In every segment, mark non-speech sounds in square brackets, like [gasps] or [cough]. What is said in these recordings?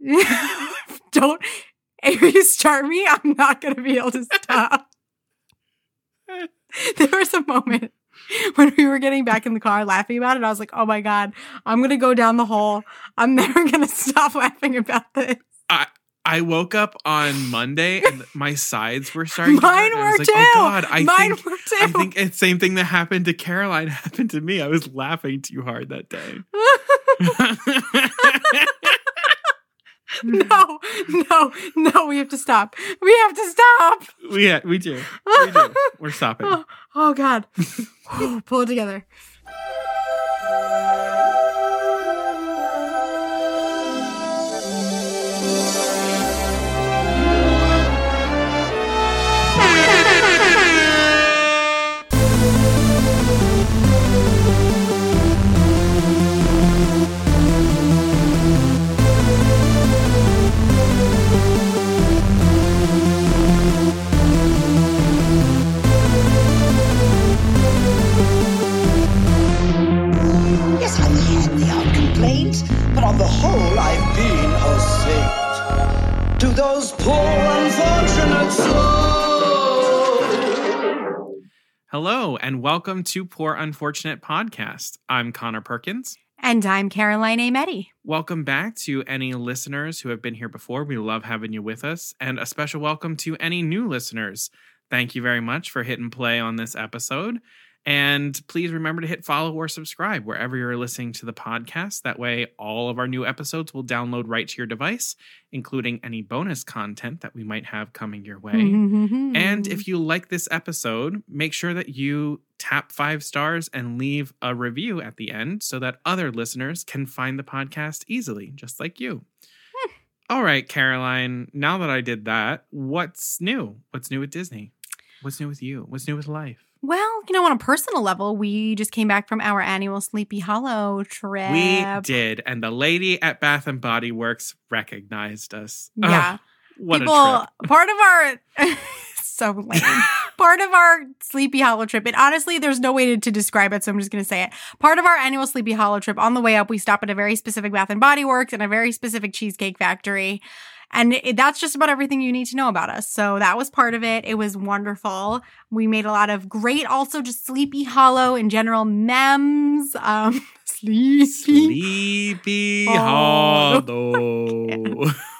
[laughs] don't if you start me, I'm not gonna be able to stop. [laughs] there was a moment when we were getting back in the car laughing about it. I was like, oh my God, I'm gonna go down the hole. I'm never gonna [laughs] stop laughing about this. I I woke up on Monday and my sides were starting. Mine to hurt. and I were was too. like, Oh God! I Mine think were too. I think it's same thing that happened to Caroline happened to me. I was laughing too hard that day. Mm-hmm. [laughs] no, no, no, we have to stop. We have to stop. yeah, we do. We do. We're stopping. [laughs] Oh, oh God. [laughs] Pull it together. Complaints, but on the whole, I've been a saint. To those poor unfortunate souls. Hello and welcome to Poor Unfortunate Podcast. I'm Conor Perkins. And I'm Caroline A. Meddy. Welcome back to any listeners who have been here before. We love having you with us, and a special welcome to any new listeners. Thank you very much for hitting play on this episode. And please remember to hit follow or subscribe wherever you're listening to the podcast. That way, all of our new episodes will download right to your device, including any bonus content that we might have coming your way. Mm-hmm. And if you like this episode, make sure that you tap five stars and leave a review at the end so that other listeners can find the podcast easily, just like you. All right, Caroline, now that I did that, what's new? What's new with Disney? What's new with you? What's new with life? Well, you know, on a personal level, we just came back from our annual Sleepy Hollow trip. We did, and the lady at Bath and Body Works recognized us. Ugh, Yeah. what People, a trip. part of our [laughs] so lame. [laughs] part of our Sleepy Hollow trip, and honestly, there's no way to, to describe it, so I'm just gonna say it. Part of our annual Sleepy Hollow trip, on the way up, we stop at a very specific Bath and Body Works and a very specific cheesecake factory. And it, that's just about everything you need to know about us. So that was part of it. It was wonderful. We made a lot of great, also just Sleepy Hollow in general memes. Um, [laughs] sleepy. Sleepy. Hollow. [laughs] [laughs]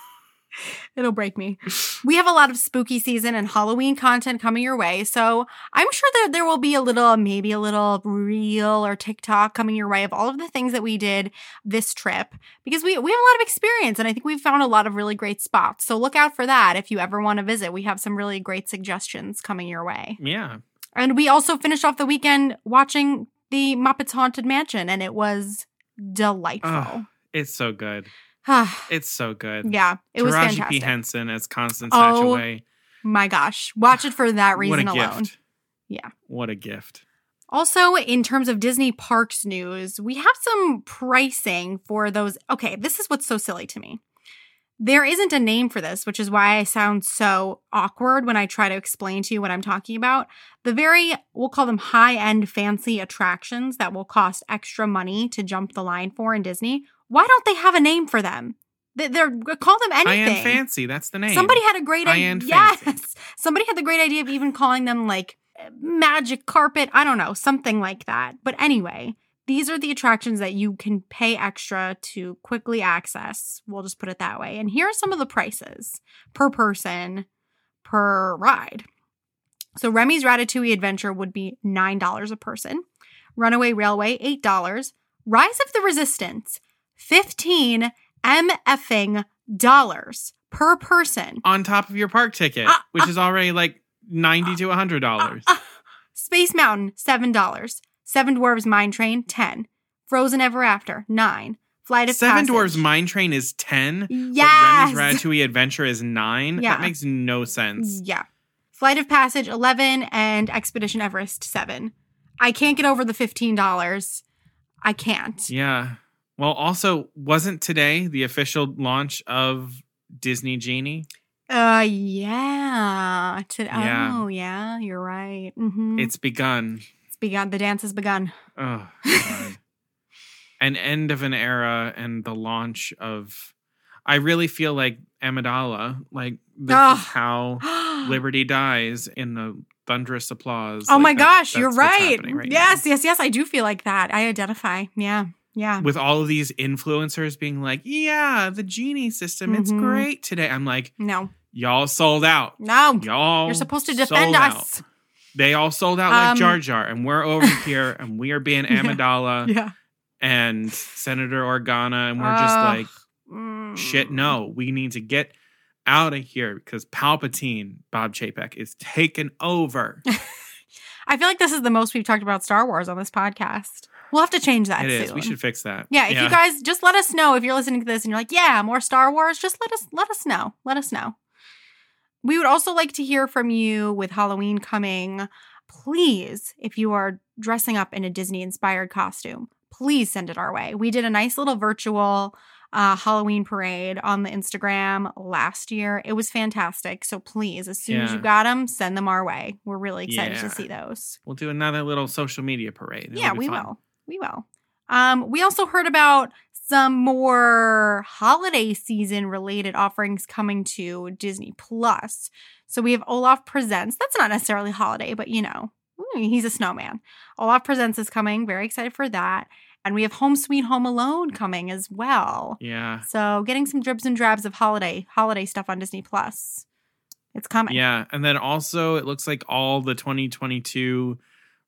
It'll break me. We have a lot of spooky season and Halloween content coming your way. So I'm sure that there will be a little, maybe a little reel or TikTok coming your way of all of the things that we did this trip because we, we have a lot of experience and I think we've found a lot of really great spots. So look out for that if you ever want to visit. We have some really great suggestions coming your way. yeah. And we also finished off the weekend watching the Muppets Haunted Mansion and it was delightful. Oh, it's so good. [sighs] It's so good. yeah, it was Taraji fantastic. P. Henson as Constance Oh, Hatchaway. My gosh, watch it for that reason [sighs] what a alone. gift. Yeah. What a gift. Also, in terms of Disney parks news, we have some pricing for those. Okay, this is what's so silly to me. There isn't a name for this, which is why I sound so awkward when I try to explain to you what I'm talking about. The very, we'll call them high end fancy attractions that will cost extra money to jump the line for in Disney. Why don't they have a name for them? They- They're call them anything. High end fancy. That's the name. Somebody had a great idea. Yes. fancy. Somebody had the great idea of even calling them like magic carpet. I don't know, something like that. But anyway, these are the attractions that you can pay extra to quickly access. We'll just put it that way. And here are some of the prices per person per ride. So Remy's Ratatouille Adventure would be $9 a person. Runaway Railway, $8. Rise of the Resistance, 15 MFing dollars per person. on top of your park ticket, Uh, which is already like ninety to hundred dollars. Uh, Space Mountain, $7. Seven Dwarves Mine Train, 10 Frozen Ever After, 9 Flight of Seven Passage. Dwarves Mine Train is ten. Yes. But Remy's Ratatouille Adventure is nine. Yeah. That makes no sense. Yeah. Flight of Passage, 11 and Expedition Everest, 7 I can't get over the $15. I can't. Yeah. Well, also, wasn't today the official launch of Disney Genie? Uh, yeah. To, Yeah. Oh, yeah, you're right. hmm It's begun. it's begun. The dance has begun. Oh, [laughs] God. an end of an era and the launch of. I really feel like Amidala, like this Ugh. is how [gasps] Liberty dies in the thunderous applause. Oh Like, my that- gosh, you're right. right now. yes, yes, yes. I do feel like that. I identify. Yeah, yeah. With all of these influencers being like, yeah, the genie system, it's Mhm. great today. I'm like, No, y'all sold out. no. Y'all You're supposed to defend out. us. They all sold out like Um, Jar Jar, and we're over [laughs] here and we are being Yeah. Amidala Yeah. and Senator Organa, and we're just like, Mm. shit, no, we need to get out of here because Palpatine, Bob Chapek, is taken over. [laughs] I feel like this is the most we've talked about Star Wars on this podcast. We'll have to change that. it is. We should fix that. Yeah, if you guys just let us know if you're listening to this and you're like, yeah, more Star Wars, just let us let us know. Let us know. We would also like to hear from you with Halloween coming. Please, if you are dressing up in a Disney inspired costume, please send it our way. We did a nice little virtual uh, Halloween parade on the Instagram last year. It was fantastic. So please, as soon as you got them, send them our way. We're really excited Yeah. to see those. We'll do another little social media parade. It'll Yeah, we fun. will. We will. Um, we also heard about some more holiday season related offerings coming to Disney Plus. So we have Olaf Presents. That's not necessarily holiday, but you know, he's a snowman. Olaf Presents is coming. Very excited for that. And we have Home Sweet Home Alone coming as well. Yeah. So getting some dribs and drabs of holiday holiday stuff on Disney Plus. It's coming. Yeah. And then also, it looks like all the 2022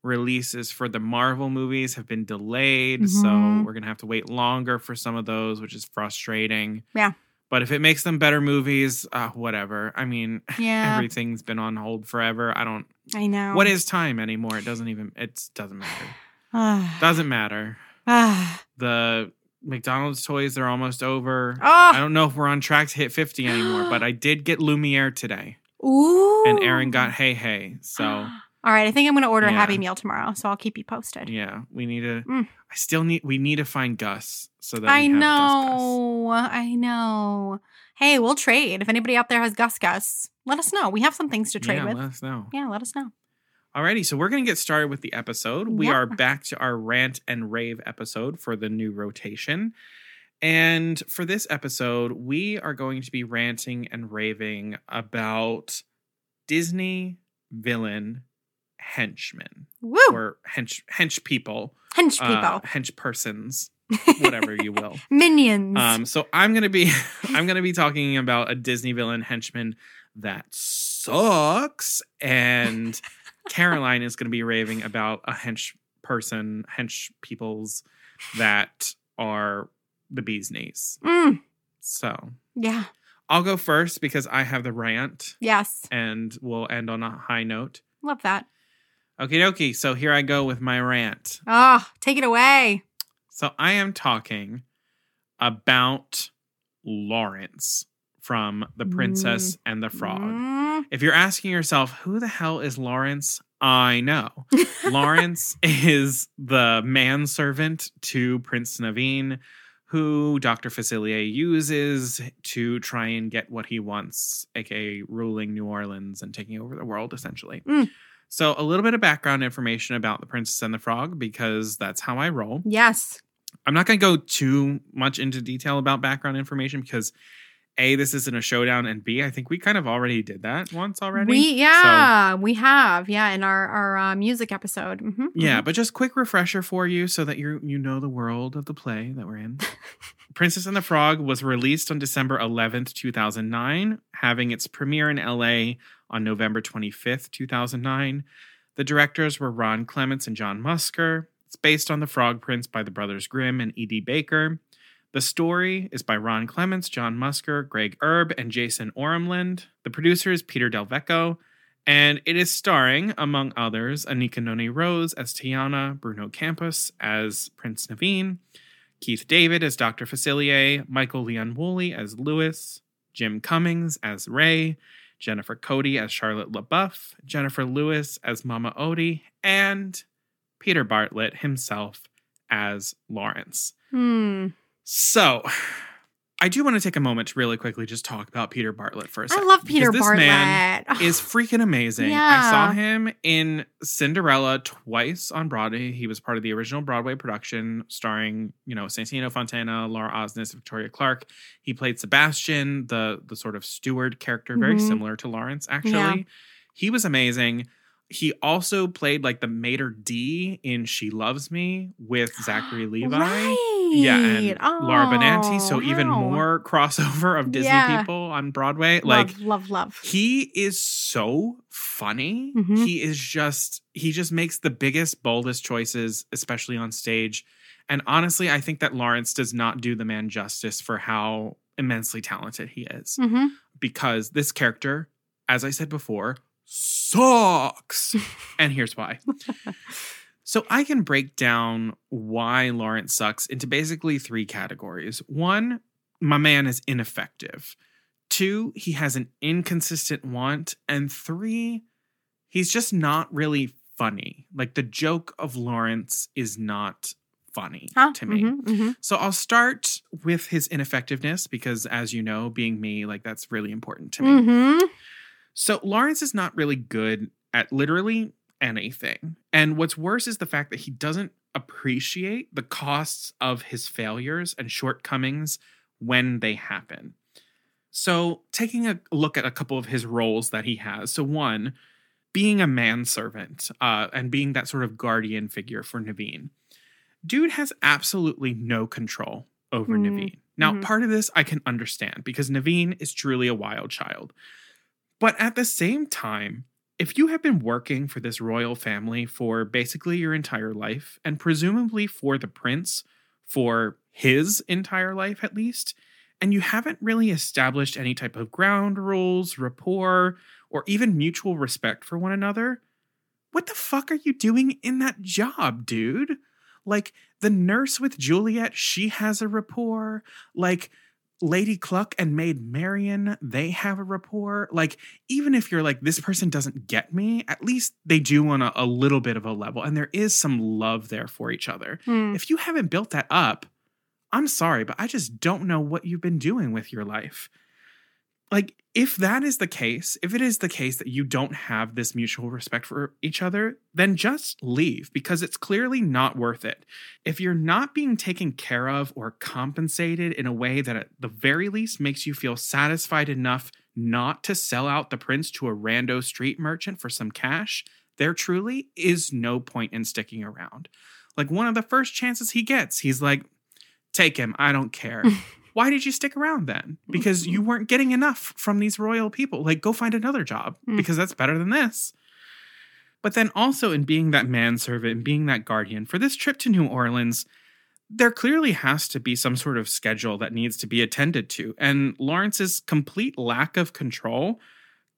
releases for the Marvel movies have been delayed. So Mhm. we're going to have to wait longer for some of those, which is frustrating. Yeah. But if it makes them better movies, uh, whatever. I mean, [laughs] Yeah. everything's been on hold forever. I don't. I know. What is time anymore? It doesn't even. It doesn't matter. [sighs] Doesn't matter. [sighs] The McDonald's toys are almost over. Ah. I don't know if we're on track to hit 50 anymore, but [gasps] I did get Lumiere today. Ooh. And Aaron got Hei Hei. So, [gasps] [gasps] All right, I think I'm going to order a Happy Meal tomorrow, so I'll keep you posted. yeah, we need to. Mm. I still need. We need to find Gus so that we I have Gus Gus. know. I know. Hey, we'll trade. If anybody out there has Gus Gus, let us know. We have some things to trade yeah, with. let us know. yeah, let us know. Alrighty, so we're gonna get started with the episode. We Yeah. are back to our rant and rave episode for the new rotation. And for this episode, we are going to be ranting and raving about Disney villain henchmen Woo! or hench hench people, Hench people. uh, hench persons, [laughs] whatever you will. Minions. Um, so I'm gonna be [laughs] I'm gonna be talking about a Disney villain henchman that sucks, and [laughs] Caroline is gonna be raving about a hench person, hench peoples that are the bee's knees. Mm, So yeah. I'll go first because I have the rant, Yes. and we'll end on a high note. Love that. Okie dokie. So here I go with my rant. Oh, take it away. So I am talking about Lawrence from The Princess and the Frog. Mm, If you're asking yourself, who the hell is Lawrence? I know. [laughs] Lawrence is the manservant to Prince Naveen, who Dr. Facilier uses to try and get what he wants, aka ruling New Orleans and taking over the world, essentially. Mm. So, a little bit of background information about The Princess and the Frog, because that's how I roll. yes. I'm not going to go too much into detail about background information because A, this isn't a showdown, and B, I think we kind of already did that once already. We yeah, we have. Yeah, in our our uh, music episode. Mhm, Yeah, mhm. but just quick refresher for you so that you you know the world of the play that we're in. [laughs] Princess and the Frog was released on December 11th, 2009, having its premiere in LA on November 25th, 2009. The directors were Ron Clements and John Musker. It's based on The Frog Prince by the Brothers Grimm and E.D. Baker. The story is by Ron Clements, John Musker, Greg Erb, and Jason Oremland. The producer is Peter Del Vecho, and it is starring, among others, Anika Noni Rose as Tiana, Bruno Campos as Prince Naveen, Keith David as Dr. Facilier, Michael Leon Woolley as Lewis, Jim Cummings as Ray, Jennifer Cody as Charlotte La Bouff, Jennifer Lewis as Mama Odie, and Peter Bartlett himself as Lawrence. Hmm. So, I do want to take a moment to really quickly just talk about Peter Bartlett for a I second. I love Peter this Bartlett. man [sighs] is freaking amazing. I saw him in Cinderella twice on Broadway. He was part of the original Broadway production starring, you know, Santino Fontana, Laura Osnes, Victoria Clark. He played Sebastian, the the sort of steward character, very Mhm. similar to Lawrence actually. Yeah. He was amazing. He also played like the maître d' in She Loves Me with Zachary [gasps] Levi. Right. Yeah, and Laura Benanti. So Oh, even more [laughs] crossover of Disney Yeah. people on Broadway. Like love, love, love. he is so funny. Mhm. He is just he just makes the biggest, boldest choices, especially on stage. And honestly, I think that Lawrence does not do the man justice for how immensely talented he is. hmm Because this character, as I said before, sucks. [laughs] and here's why. [laughs] So I can break down why Lawrence sucks into basically three categories. One, my man is ineffective. Two, he has an inconsistent want. And three, he's just not really funny. Like the joke of Lawrence is not funny Huh? to me. Mhm, mhm. So I'll start with his ineffectiveness because, as you know, being me, like that's really important to me. Mhm. So Lawrence is not really good at literally anything. And what's worse is the fact that he doesn't appreciate the costs of his failures and shortcomings when they happen. So, taking a look at a couple of his roles that he has. So, one, being a manservant uh, and being that sort of guardian figure for Naveen. Dude has absolutely no control over Mm, Naveen. Now, mhm. part of this I can understand because Naveen is truly a wild child. But at the same time, if you have been working for this royal family for basically your entire life, and presumably for the prince for his entire life at least, and you haven't really established any type of ground rules, rapport, or even mutual respect for one another, what the fuck are you doing in that job, dude? Like the nurse with Juliet, she has a rapport. Like Lady Cluck and Maid Marian, they have a rapport. Like, even if you're like, this person doesn't get me, at least they do on a, a little bit of a level. And there is some love there for each other. Hmm. If you haven't built that up, I'm sorry, but I just don't know what you've been doing with your life. Like, if that is the case, if it is the case that you don't have this mutual respect for each other, then just leave because it's clearly not worth it. If you're not being taken care of or compensated in a way that at the very least makes you feel satisfied enough not to sell out the prince to a rando street merchant for some cash, there truly is no point in sticking around. Like one of the first chances he gets, he's like, take him, I don't care. [laughs] Why did you stick around then? Because you weren't getting enough from these royal people. Like, go find another job Mm. because that's better than this. But then also in being that manservant and being that guardian for this trip to New Orleans, there clearly has to be some sort of schedule that needs to be attended to. And Lawrence's complete lack of control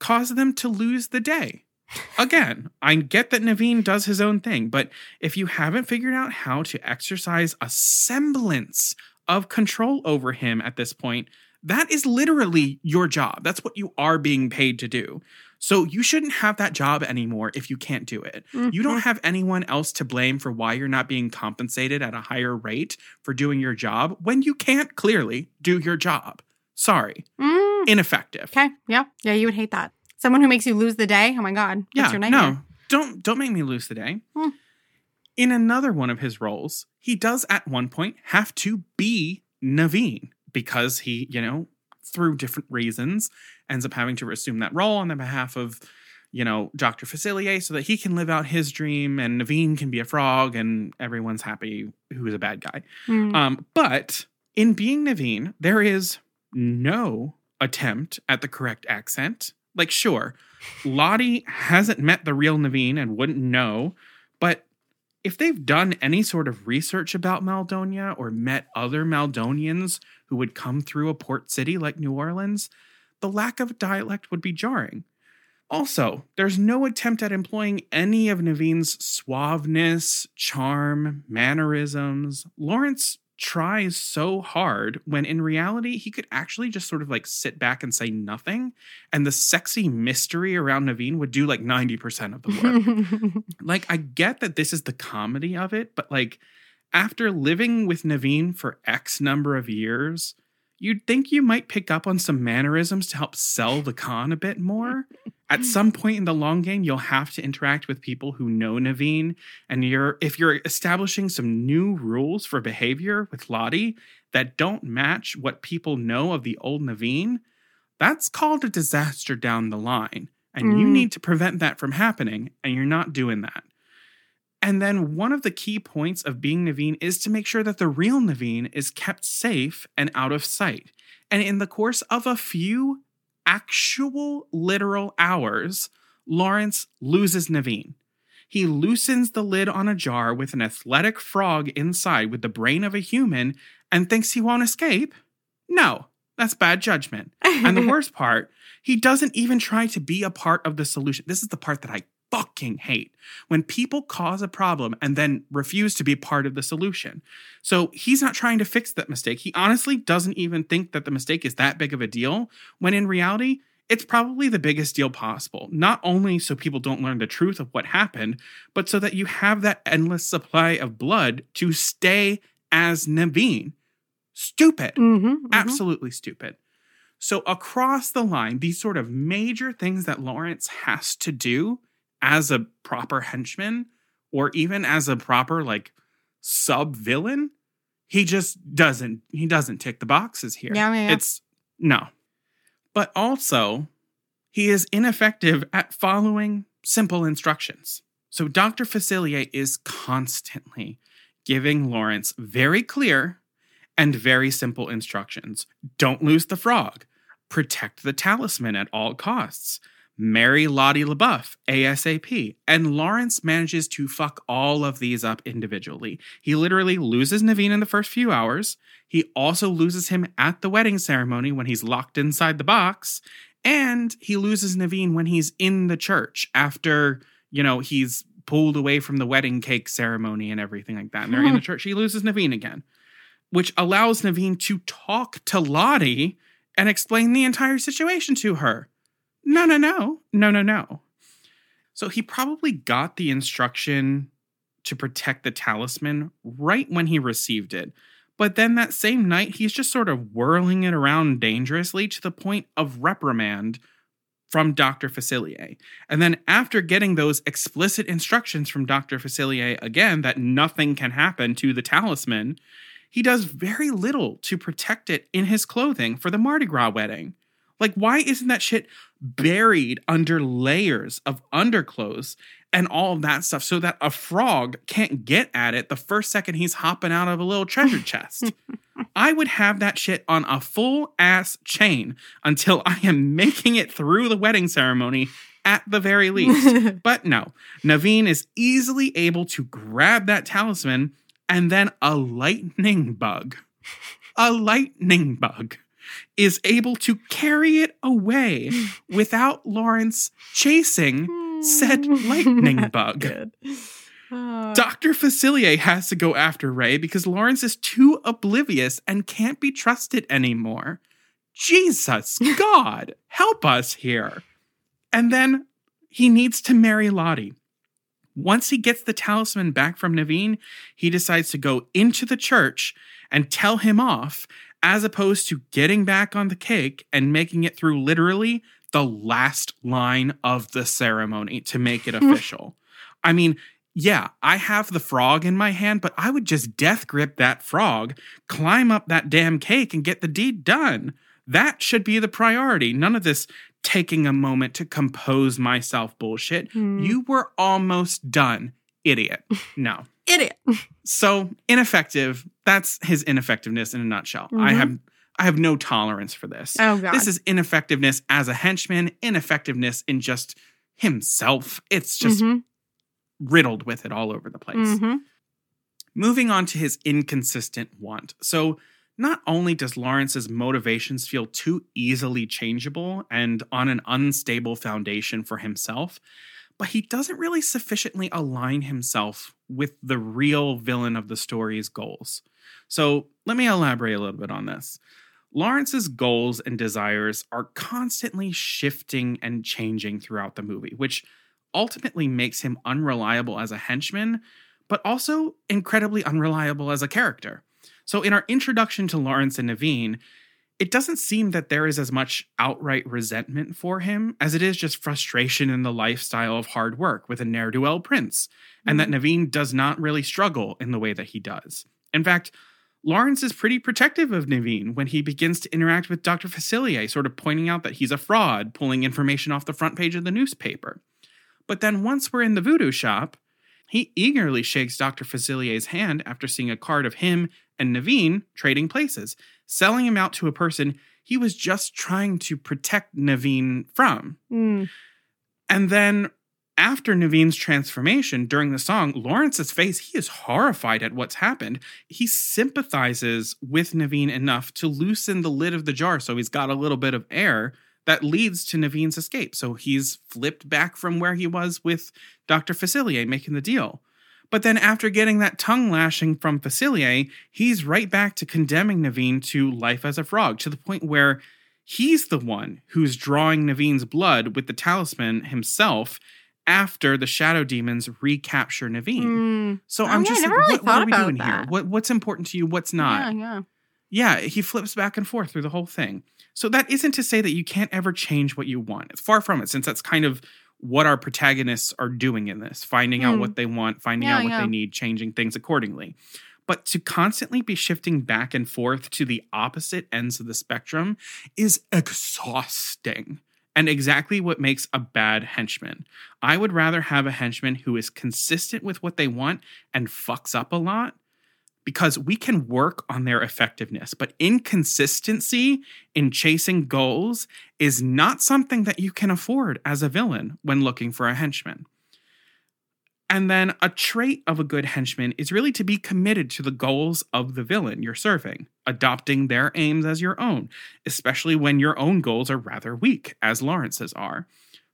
caused them to lose the day. [laughs] Again, I get that Naveen does his own thing, but if you haven't figured out how to exercise a semblance of control over him at this point, that is literally your job. That's what you are being paid to do. So you shouldn't have that job anymore if you can't do it. You don't have anyone else to blame for why you're not being compensated at a higher rate for doing your job when you can't clearly do your job. Sorry, Mm. ineffective. Okay. Yeah. Yeah. You would hate that. Someone who makes you lose the day. Oh my God. Yeah, your nightmare. no, don't don't make me lose the day. Hmm. In another one of his roles, he does at one point have to be Naveen because he, you know, through different reasons, ends up having to assume that role on the behalf of, you know, Dr. Facilier so that he can live out his dream and Naveen can be a frog and everyone's happy who is a bad guy. Mm. Um, but in being Naveen, there is no attempt at the correct accent. Like, sure, Lottie hasn't met the real Naveen and wouldn't know, but if they've done any sort of research about Maldonia or met other Maldonians who would come through a port city like New Orleans, the lack of dialect would be jarring. Also, there's no attempt at employing any of Naveen's suaveness, charm, mannerisms. Lawrence tries so hard when in reality he could actually just sort of like sit back and say nothing and the sexy mystery around Naveen would do like 90% of the work. [laughs] like I get that this is the comedy of it, but like after living with Naveen for X number of years, you'd think you might pick up on some mannerisms to help sell the con a bit more. [laughs] At some point in the long game, you'll have to interact with people who know Naveen, and you're if you're establishing some new rules for behavior with Lottie that don't match what people know of the old Naveen, that's called a disaster down the line. And you Mm. need to prevent that from happening, and you're not doing that. And then one of the key points of being Naveen is to make sure that the real Naveen is kept safe and out of sight. And in the course of a few actual literal hours, Lawrence loses Naveen. He loosens the lid on a jar with an athletic frog inside with the brain of a human and thinks he won't escape? No, that's bad judgment. And the [laughs] worst part, he doesn't even try to be a part of the solution. This is the part that I fucking hate when people cause a problem and then refuse to be part of the solution. So he's not trying to fix that mistake. He honestly doesn't even think that the mistake is that big of a deal, when in reality, it's probably the biggest deal possible. Not only so people don't learn the truth of what happened, but so that you have that endless supply of blood to stay as Naveen. Stupid Mhm, mhm. absolutely stupid. So across the line, these sort of major things that Lawrence has to do as a proper henchman or even as a proper like sub villain, he just doesn't he doesn't tick the boxes here. Yeah, yeah, yeah. It's no. But also, he is ineffective at following simple instructions. So Dr. Facilier is constantly giving Lawrence very clear and very simple instructions. Don't lose the frog. Protect the talisman at all costs. Marry Lottie La Bouff ASAP. And Lawrence manages to fuck all of these up individually. He literally loses Naveen in the first few hours. He also loses him at the wedding ceremony when he's locked inside the box. And he loses Naveen when he's in the church after, you know, he's pulled away from the wedding cake ceremony and everything like that. And they're in the [laughs] church. He loses Naveen again, which allows Naveen to talk to Lottie and explain the entire situation to her. No, no, no, no, no, no. So he probably got the instruction to protect the talisman right when he received it. But then that same night, he's just sort of whirling it around dangerously to the point of reprimand from Dr. Facilier. And then after getting those explicit instructions from Dr. Facilier again that nothing can happen to the talisman, he does very little to protect it in his clothing for the Mardi Gras wedding. Like, why isn't that shit buried under layers of underclothes and all of that stuff so that a frog can't get at it the first second he's hopping out of a little treasure [laughs] chest? I would have that shit on a full ass chain until I am making it through the wedding ceremony at the very least. [laughs] but no, Naveen is easily able to grab that talisman and then a lightning bug, a lightning bug is able to carry it away [laughs] without Lawrence chasing said [laughs] lightning bug. Uh, Dr. Facilier has to go after Ray because Lawrence is too oblivious and can't be trusted anymore. Jesus, [laughs] God, help us here. And then he needs to marry Lottie. Once he gets the talisman back from Naveen, he decides to go into the church and tell him off, as opposed to getting back on the cake and making it through literally the last line of the ceremony to make it [laughs] official. I mean, yeah, I have the frog in my hand, but I would just death grip that frog, climb up that damn cake, and get the deed done. That should be the priority. None of this taking a moment to compose myself bullshit. Hmm. You were almost done, idiot. No. [laughs] Idiot. So ineffective. That's his ineffectiveness in a nutshell. I Mhm. have I have no tolerance for this. Oh god. This is ineffectiveness as a henchman, ineffectiveness in just himself. It's just Mhm, riddled with it all over the place. mhm. Moving on to his inconsistent want. So, not only does Lawrence's motivations feel too easily changeable and on an unstable foundation for himself, but he doesn't really sufficiently align himself with the real villain of the story's goals. So, let me elaborate a little bit on this. Lawrence's goals and desires are constantly shifting and changing throughout the movie, which ultimately makes him unreliable as a henchman, but also incredibly unreliable as a character. So, in our introduction to Lawrence and Naveen, it doesn't seem that there is as much outright resentment for him as it is just frustration in the lifestyle of hard work with a ne'er do well prince, and that mm-hmm. Naveen does not really struggle in the way that he does. In fact, Lawrence is pretty protective of Naveen when he begins to interact with Dr. Facilier, sort of pointing out that he's a fraud, pulling information off the front page of the newspaper. But then once we're in the voodoo shop, he eagerly shakes Dr. Facilier's hand after seeing a card of him and Naveen trading places, selling him out to a person he was just trying to protect Naveen from. Mm. And then after Naveen's transformation during the song, Lawrence's face, he is horrified at what's happened. He sympathizes with Naveen enough to loosen the lid of the jar so he's got a little bit of air that leads to Naveen's escape. So he's flipped back from where he was with Dr. Facilier making the deal. But then after getting that tongue lashing from Facilier, he's right back to condemning Naveen to life as a frog to the point where he's the one who's drawing Naveen's blood with the talisman himself after the shadow demons recapture Naveen. Mm. So Oh, I'm yeah, just like, really what, what are we doing here? What what's important to you? What's not? Yeah, yeah. Yeah, he flips back and forth through the whole thing. So that isn't to say that you can't ever change what you want. It's far from it, since that's kind of what our protagonists are doing in this finding out Hmm. what they want, finding Yeah, out what yeah. they need, changing things accordingly. But to constantly be shifting back and forth to the opposite ends of the spectrum is exhausting and exactly what makes a bad henchman. I would rather have a henchman who is consistent with what they want and fucks up a lot because we can work on their effectiveness. But inconsistency in chasing goals is not something that you can afford as a villain when looking for a henchman. And then a trait of a good henchman is really to be committed to the goals of the villain you're serving, adopting their aims as your own, especially when your own goals are rather weak, as Lawrence's are.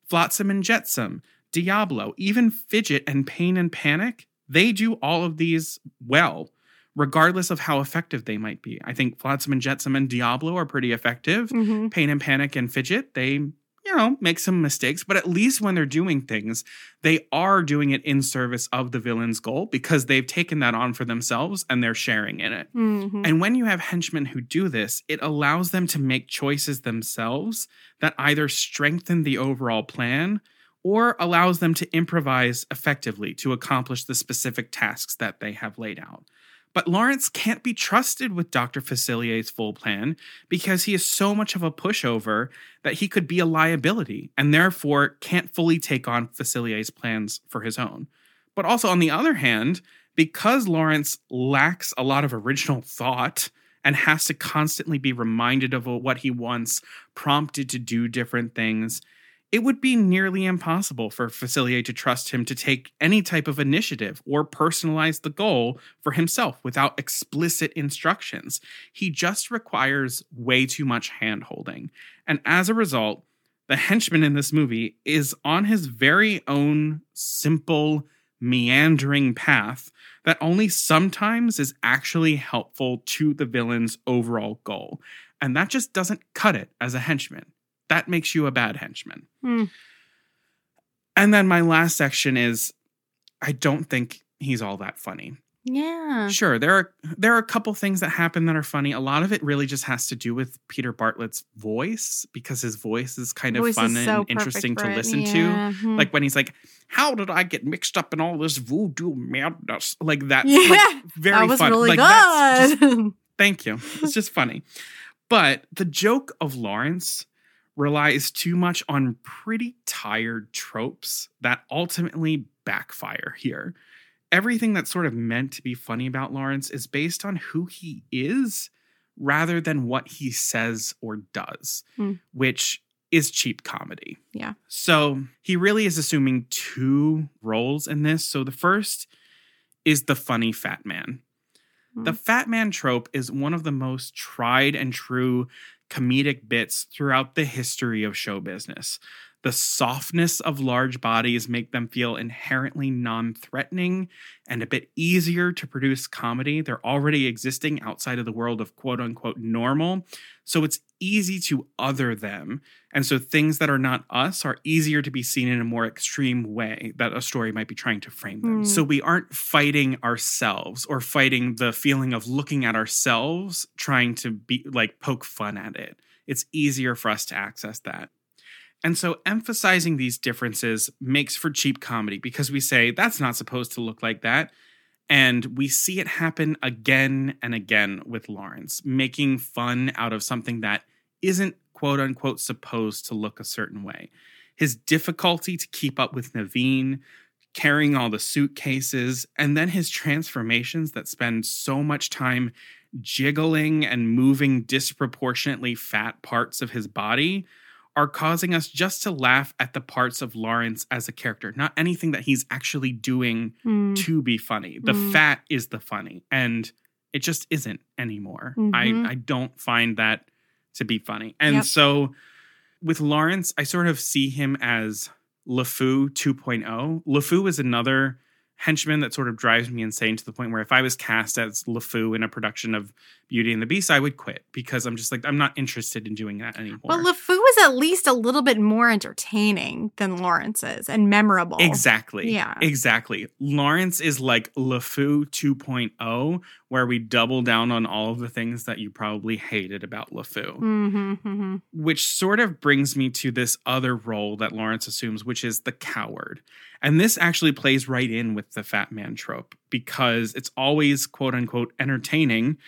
Flotsam and Jetsam, Diablo, even Fidget and Pain and Panic, they do all of these well, regardless of how effective they might be. I think Flotsam and Jetsam and Diablo are pretty effective. Mhm. Pain and Panic and Fidget, they, you know, make some mistakes, but at least when they're doing things, they are doing it in service of the villain's goal because they've taken that on for themselves and they're sharing in it. Mhm. And when you have henchmen who do this, it allows them to make choices themselves that either strengthen the overall plan or allows them to improvise effectively to accomplish the specific tasks that they have laid out. But Lawrence can't be trusted with Dr. Facilier's full plan because he is so much of a pushover that he could be a liability and therefore can't fully take on Facilier's plans for his own. But also, on the other hand, because Lawrence lacks a lot of original thought and has to constantly be reminded of what he wants, prompted to do different things, it would be nearly impossible for Facilier to trust him to take any type of initiative or personalize the goal for himself without explicit instructions. He just requires way too much hand holding. And as a result, the henchman in this movie is on his very own simple, meandering path that only sometimes is actually helpful to the villain's overall goal. And that just doesn't cut it as a henchman. That makes you a bad henchman. Hmm. And then my last section is I don't think he's all that funny. Yeah. Sure, there are there are a couple things that happen that are funny. A lot of it really just has to do with Peter Bartlett's voice because his voice is kind of Voice fun is and interesting to it. listen Yeah. to. Mhm. Like when he's like, "How did I get mixed up in all this voodoo madness?" Like that's Yeah, like very that was fun. really like that's just good. [laughs] Thank you. It's just funny. But the joke of Lawrence relies too much on pretty tired tropes that ultimately backfire here. Everything that's sort of meant to be funny about Lawrence is based on who he is rather than what he says or does, Hmm. which is cheap comedy. Yeah. So he really is assuming two roles in this. So the first is the funny fat man. The fat man trope is one of the most tried and true comedic bits throughout the history of show business. The softness of large bodies make them feel inherently non-threatening and a bit easier to produce comedy. They're already existing outside of the world of quote unquote normal. So it's easy to other them. And so things that are not us are easier to be seen in a more extreme way that a story might be trying to frame them. Hmm. So we aren't fighting ourselves or fighting the feeling of looking at ourselves, trying to be like poke fun at it. It's easier for us to access that. And so emphasizing these differences makes for cheap comedy because we say that's not supposed to look like that. And we see it happen again and again with Lawrence, making fun out of something that isn't quote unquote supposed to look a certain way. His difficulty to keep up with Naveen, carrying all the suitcases, and then his transformations that spend so much time jiggling and moving disproportionately fat parts of his body are causing us just to laugh at the parts of Lawrence as a character, not anything that he's actually doing Mm. to be funny. The Mm. fat is the funny, and it just isn't anymore. Mhm. I I don't find that to be funny. And Yep. so with Lawrence, I sort of see him as LeFou 2.0. LeFou is another henchman that sort of drives me insane to the point where if I was cast as LeFou in a production of Beauty and the Beast, I would quit because I'm just like I'm not interested in doing that anymore. But LeFou is at least a little bit more entertaining than Lawrence's and memorable. Exactly. Yeah. Exactly. Lawrence is like LeFou 2.0, where we double down on all of the things that you probably hated about LeFou, hmm hmm which sort of brings me to this other role that Lawrence assumes, which is the coward. And this actually plays right in with the fat man trope because it's always quote unquote entertaining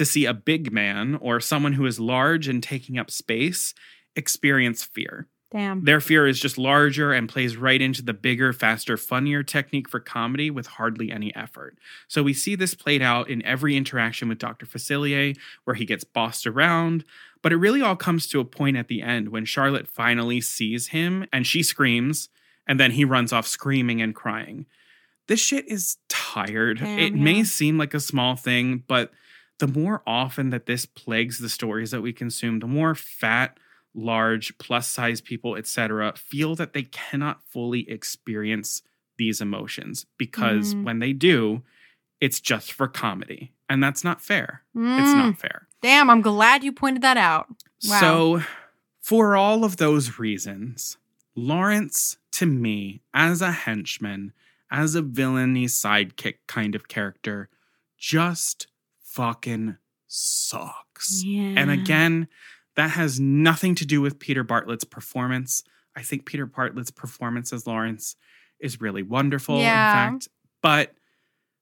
to see a big man or someone who is large and taking up space experience fear. Damn. Their fear is just larger and plays right into the bigger, faster, funnier technique for comedy with hardly any effort. So we see this played out in every interaction with Dr. Facilier, where he gets bossed around. But it really all comes to a point at the end when Charlotte finally sees him and she screams, and then he runs off screaming and crying. This shit is tired. Damn, it yeah. may seem like a small thing, but the more often that this plagues the stories that we consume, the more fat, large, plus size people, etc., feel that they cannot fully experience these emotions because Mm. when they do, it's just for comedy. And that's not fair. It's Mm. not fair. Damn, I'm glad you pointed that out. Wow. So, for all of those reasons, Lawrence, to me, as a henchman, as a villainy sidekick kind of character, just fucking sucks. Yeah. And again, that has nothing to do with Peter Bartlett's performance. I think Peter Bartlett's performance as Lawrence is really wonderful, Yeah. in fact. But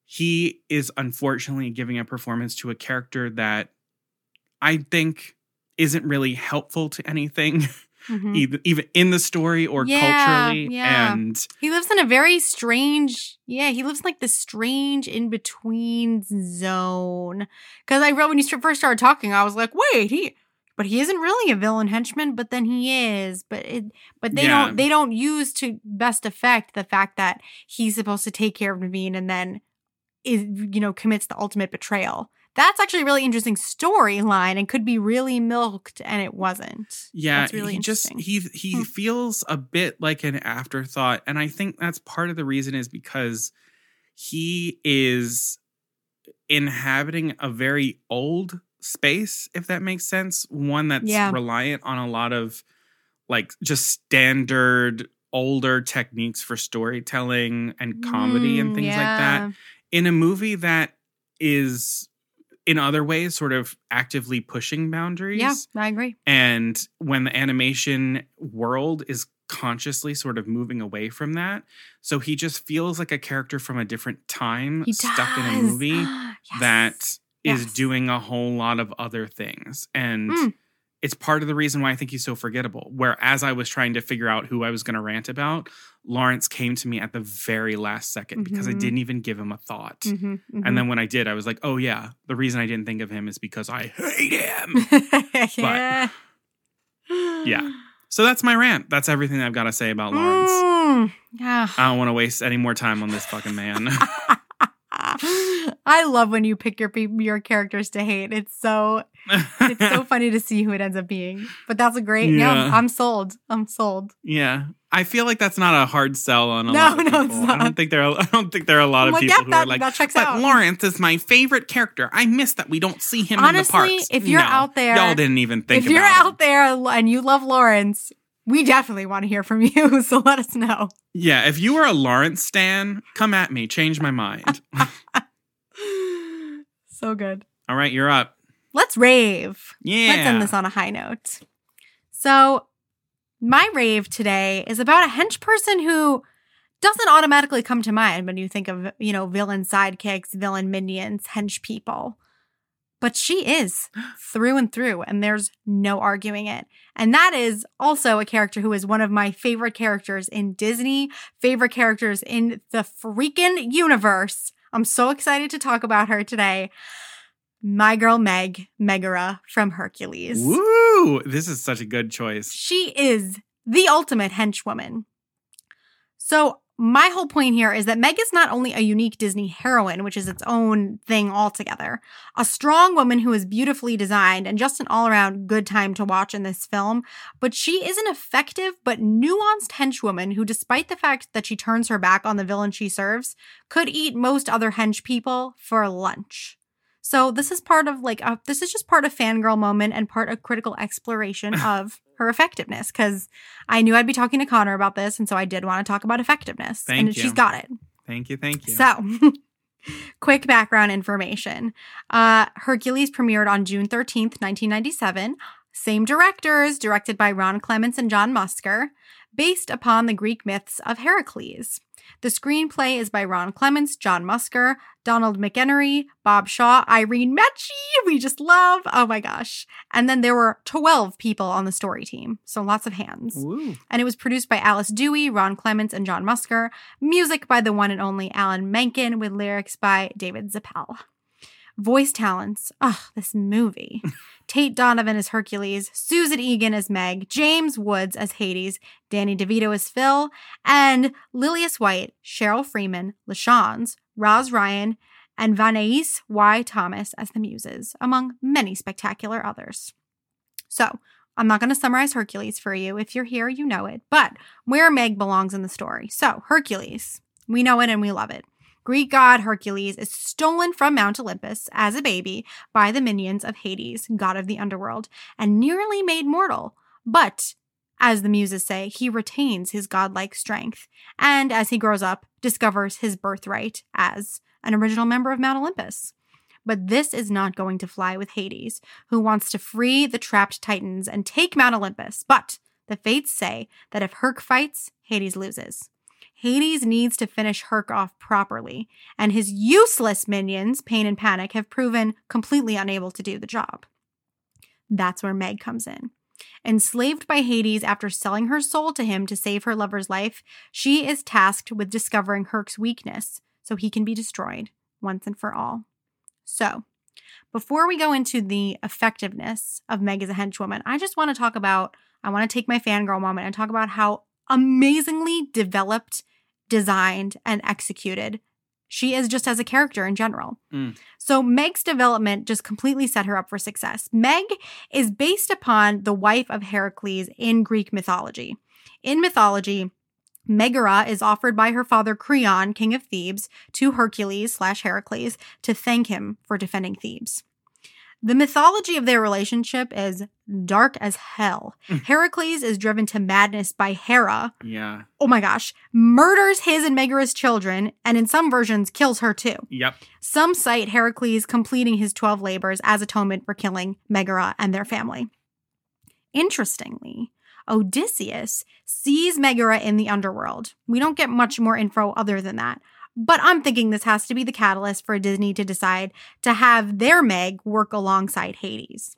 he is unfortunately giving a performance to a character that I think isn't really helpful to anything, [laughs] Mhm. even, even in the story or Yeah, culturally. yeah. And He lives in a very strange, yeah, he lives in like the strange in between zone. Because I wrote when you first started talking, I was like, wait, he, but he isn't really a villain henchman, but then he is. But it, but they Yeah. don't, they don't use to best effect the fact that he's supposed to take care of Naveen and then is, you know, commits the ultimate betrayal. That's actually a really interesting storyline and could be really milked, and it wasn't. Yeah, That's really he just interesting. he he Hmm. feels a bit like an afterthought, and I think that's part of the reason is because he is inhabiting a very old space, if that makes sense. One that's Yeah. reliant on a lot of like just standard older techniques for storytelling and comedy and Mm, things like that in a movie that is in other ways sort of actively pushing boundaries Yeah, I agree. and when the animation world is consciously sort of moving away from that so he just feels like a character from a different time He stuck in a movie [gasps] Yes. that is Yes. doing a whole lot of other things and Mm. it's part of the reason why i think he's so forgettable Whereas i was trying to figure out who i was going to rant about lawrence came to me at the very last second because i Mhm. didn't even give him a thought Mhm, mhm. and then when i did i was like oh yeah the reason i didn't think of him is because i hate him [laughs] yeah. Yeah. So that's my rant. That's everything I've got to say about Lawrence. Mm, yeah. I don't want to waste any more time on this fucking man. [laughs] [laughs] I love when you pick your your characters to hate. It's so it's so funny to see who it ends up being. But that's a great. Yeah. Yeah, I'm sold. I'm sold. yeah. I feel like that's not a hard sell on a No, lot of no, it's people. I don't think there are [laughs] I don't think there are a lot I'm of like, people yep, who that- are like that checks but out." Lawrence is my favorite character. I miss that we don't see him in the Honestly, parks. if you're No, out there- Y'all didn't even think if you're out there and you love Lawrence, we definitely want to hear from [laughs] you. So let us know. Yeah, if you are a Lawrence stan, come at me. Change my mind. [laughs] so good. All right, you're up. Let's rave. Yeah. Let's end this on a high note. So, my rave today is about a hench person who doesn't automatically come to mind when you think of, you know, villain sidekicks, villain minions, hench people. But she is [gasps] through and through, and there's no arguing it. And that is also a character who is one of my favorite characters in Disney, favorite characters in the freaking universe. I'm so excited to talk about her today. My girl Meg, Megara from Hercules. Woo! This is such a good choice. She is the ultimate henchwoman. So, my whole point here is that Meg is not only a unique Disney heroine, which is its own thing altogether, a strong woman who is beautifully designed and just an all around good time to watch in this film, but she is an effective but nuanced henchwoman who, despite the fact that she turns her back on the villain she serves, could eat most other hench people for lunch. So this is part of like a, this is just part of fangirl moment and part of critical exploration [laughs] of her effectiveness because I knew I'd be talking to Conor about this and so I did want to talk about effectiveness Thank and you. she's got it. Thank you, thank you. So, [laughs] quick background information. Uh, Hercules premiered on June 13th, 1997. Same directors, directed by Ron Clements and John Musker, based upon the Greek myths of Heracles. The screenplay is by Ron Clements, John Musker, Donald McEnery, Bob Shaw, Irene Mecchi, we just love. Oh my gosh. And then there were 12 people on the story team, so lots of hands Woo. and it was produced by Alice Dewey, Ron Clements, and John Musker. Music by the one and only Alan Menken, with lyrics by David Zippel. Voice talents. Oh, this movie. [laughs] Tate Donovan as Hercules, Susan Egan as Meg, James Woods as Hades, Danny DeVito as Phil, and Lillias White, Cheryl Freeman, LaChanze, Roz Ryan, and Vaneese Y. Thomas as the Muses, among many spectacular others. So, I'm not going to summarize Hercules for you. If you're here, you know it. But where Meg belongs in the story. So, Hercules. We know it and we love it. Greek god Hercules is stolen from Mount Olympus as a baby by the minions of Hades, god of the underworld, and nearly made mortal. But, as the muses say, he retains his godlike strength, and as he grows up, discovers his birthright as an original member of Mount Olympus. But this is not going to fly with Hades, who wants to free the trapped Titans and take Mount Olympus. But the fates say that if Herc fights, Hades loses. Hades needs to finish Herc off properly, and his useless minions, Pain and Panic, have proven completely unable to do the job. That's where Meg comes in. Enslaved by Hades after selling her soul to him to save her lover's life, she is tasked with discovering Herc's weakness so he can be destroyed once and for all. So, before we go into the effectiveness of Meg as a henchwoman, I just want to talk about, I want to take my fangirl moment and talk about how amazingly developed, designed, and executed she is just as a character in general. Mm. So Meg's development just completely set her up for success. Meg is based upon the wife of Heracles in Greek mythology. In mythology, Megara is offered by her father Creon, king of Thebes, to Hercules slash Heracles to thank him for defending Thebes. The mythology of their relationship is dark as hell. Hmm. Heracles is driven to madness by Hera, Yeah. oh my gosh, murders his and Megara's children, and in some versions kills her too. Yep. Some cite Heracles completing his 12 labors as atonement for killing Megara and their family. Interestingly, Odysseus sees Megara in the underworld. We don't get much more info other than that. But I'm thinking this has to be the catalyst for Disney to decide to have their Meg work alongside Hades.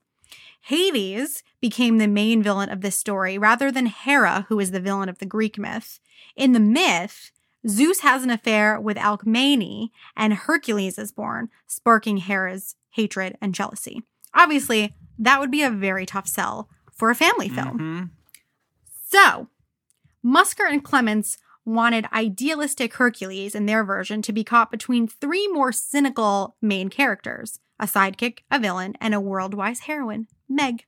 Hades became the main villain of this story rather than Hera, who is the villain of the Greek myth. In the myth, Zeus has an affair with Alcmene and Hercules is born, sparking Hera's hatred and jealousy. Obviously, that would be a very tough sell for a family film. Mhm. So, Musker and Clements wanted idealistic Hercules in their version to be caught between three more cynical main characters a sidekick, a villain, and a world-wise heroine, Meg.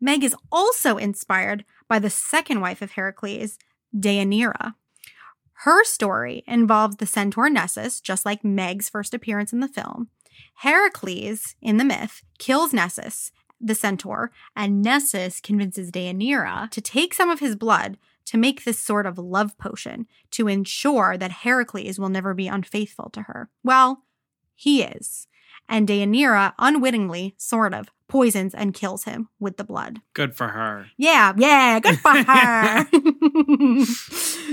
Meg is also inspired by the second wife of Heracles, Deianira. Her story involves the centaur Nessus, just like Meg's first appearance in the film. Heracles, in the myth, kills Nessus, the centaur, and Nessus convinces Deianira to take some of his blood to make this sort of love potion to ensure that Heracles will never be unfaithful to her. Well, he is. And Deianira unwittingly, sort of, poisons and kills him with the blood. Good for her. Yeah, yeah, good for [laughs] her.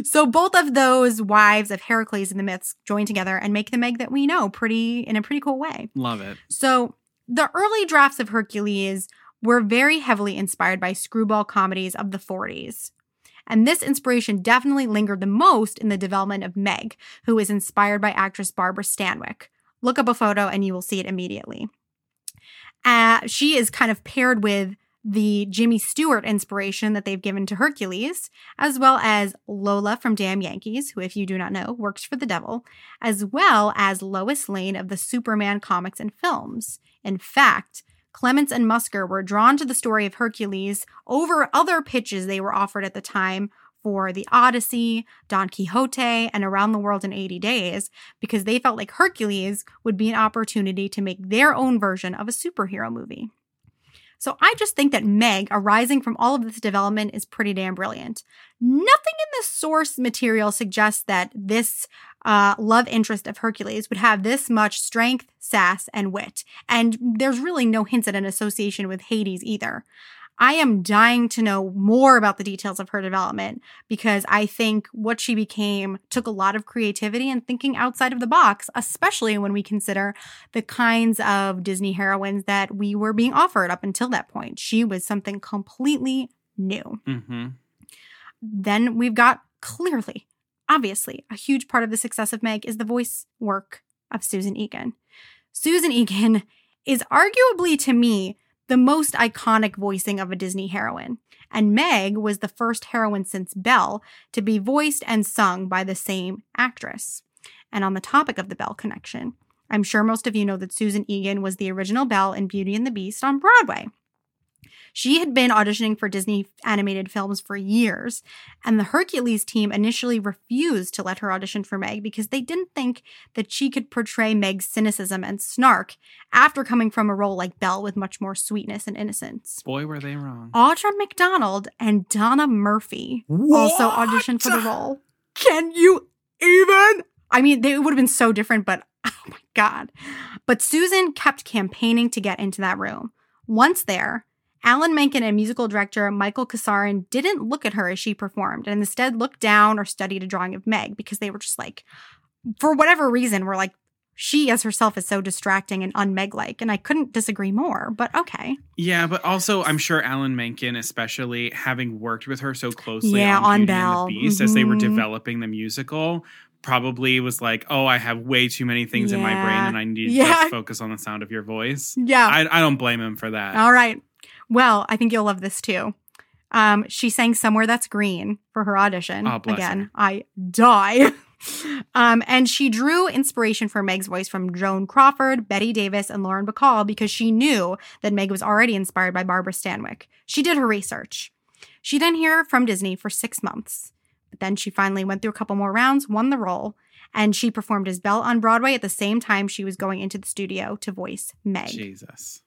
[laughs] so both of those wives of Heracles in the myths join together and make the Meg that we know pretty in a pretty cool way. Love it. So the early drafts of Hercules were very heavily inspired by screwball comedies of the 40s. And this inspiration definitely lingered the most in the development of Meg, who is inspired by actress Barbara Stanwyck. Look up a photo and you will see it immediately. Uh, she is kind of paired with the Jimmy Stewart inspiration that they've given to Hercules, as well as Lola from Damn Yankees, who, if you do not know, works for the devil, as well as Lois Lane of the Superman comics and films. In fact, Clements and Musker were drawn to the story of Hercules over other pitches they were offered at the time for the Odyssey, Don Quixote, and Around the World in 80 Days because they felt like Hercules would be an opportunity to make their own version of a superhero movie. So I just think that Meg, arising from all of this development, is pretty damn brilliant. Nothing in the source material suggests that this uh, love interest of Hercules would have this much strength, sass, and wit. And there's really no hints at an association with Hades either. I am dying to know more about the details of her development because I think what she became took a lot of creativity and thinking outside of the box, especially when we consider the kinds of Disney heroines that we were being offered up until that point. She was something completely new. Mm-hmm. Then we've got clearly, obviously, a huge part of the success of Meg is the voice work of Susan Egan. Susan Egan [laughs] is arguably to me the most iconic voicing of a Disney heroine. And Meg was the first heroine since Belle to be voiced and sung by the same actress. And on the topic of the Belle connection, I'm sure most of you know that Susan Egan was the original Belle in Beauty and the Beast on Broadway. She had been auditioning for Disney animated films for years, and the Hercules team initially refused to let her audition for Meg because they didn't think that she could portray Meg's cynicism and snark after coming from a role like Belle with much more sweetness and innocence. Boy, were they wrong. Audra McDonald and Donna Murphy also auditioned for the role. Can you even? I mean, they would have been so different, but [laughs] oh my God. But Susan kept campaigning to get into that room. Once there, Alan Menken and musical director Michael Kosarin didn't look at her as she performed and instead looked down or studied a drawing of Meg because they were just like, for whatever reason, were like, she as herself is so distracting and unmeg like. And I couldn't disagree more, but okay. Yeah, but also I'm sure Alan Menken, especially having worked with her so closely Yeah, on, on Beauty and the Beast as they were Mhm. developing the musical, probably was like, oh, I have way too many things in my brain and I need to Yeah. just focus on the sound of your voice. Yeah. I, I don't blame him for that. All right. Well, I think you'll love this too. Um, she sang Somewhere That's Green for her audition. Oh, Again, her. I die. [laughs] um, and she drew inspiration for Meg's voice from Joan Crawford, Bette Davis, and Lauren Bacall because she knew that Meg was already inspired by Barbara Stanwyck. She did her research. She didn't hear from Disney for six months. But then she finally went through a couple more rounds, won the role, and she performed as Belle on Broadway at the same time she was going into the studio to voice Meg. Jesus.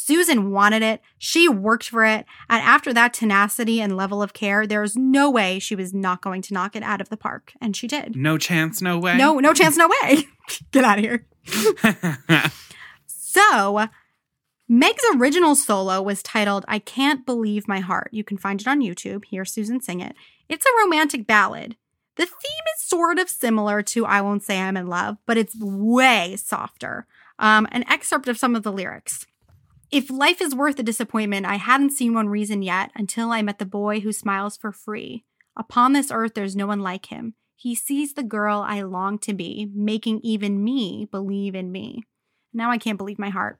Susan wanted it. She worked for it. And after that tenacity and level of care, there was no way she was not going to knock it out of the park. And she did. No chance, no way. No, no chance, no way. [laughs] Get out of here. [laughs] So, Meg's original solo was titled I Can't Believe My Heart. You can find it on YouTube. Hear Susan sing it. It's a romantic ballad. The theme is sort of similar to I Won't Say I'm in Love, but it's way softer. Um, an excerpt of some of the lyrics. If life is worth a disappointment, I hadn't seen one reason yet until I met the boy who smiles for free. Upon this earth, there's no one like him. He sees the girl I long to be, making even me believe in me. Now I can't believe my heart.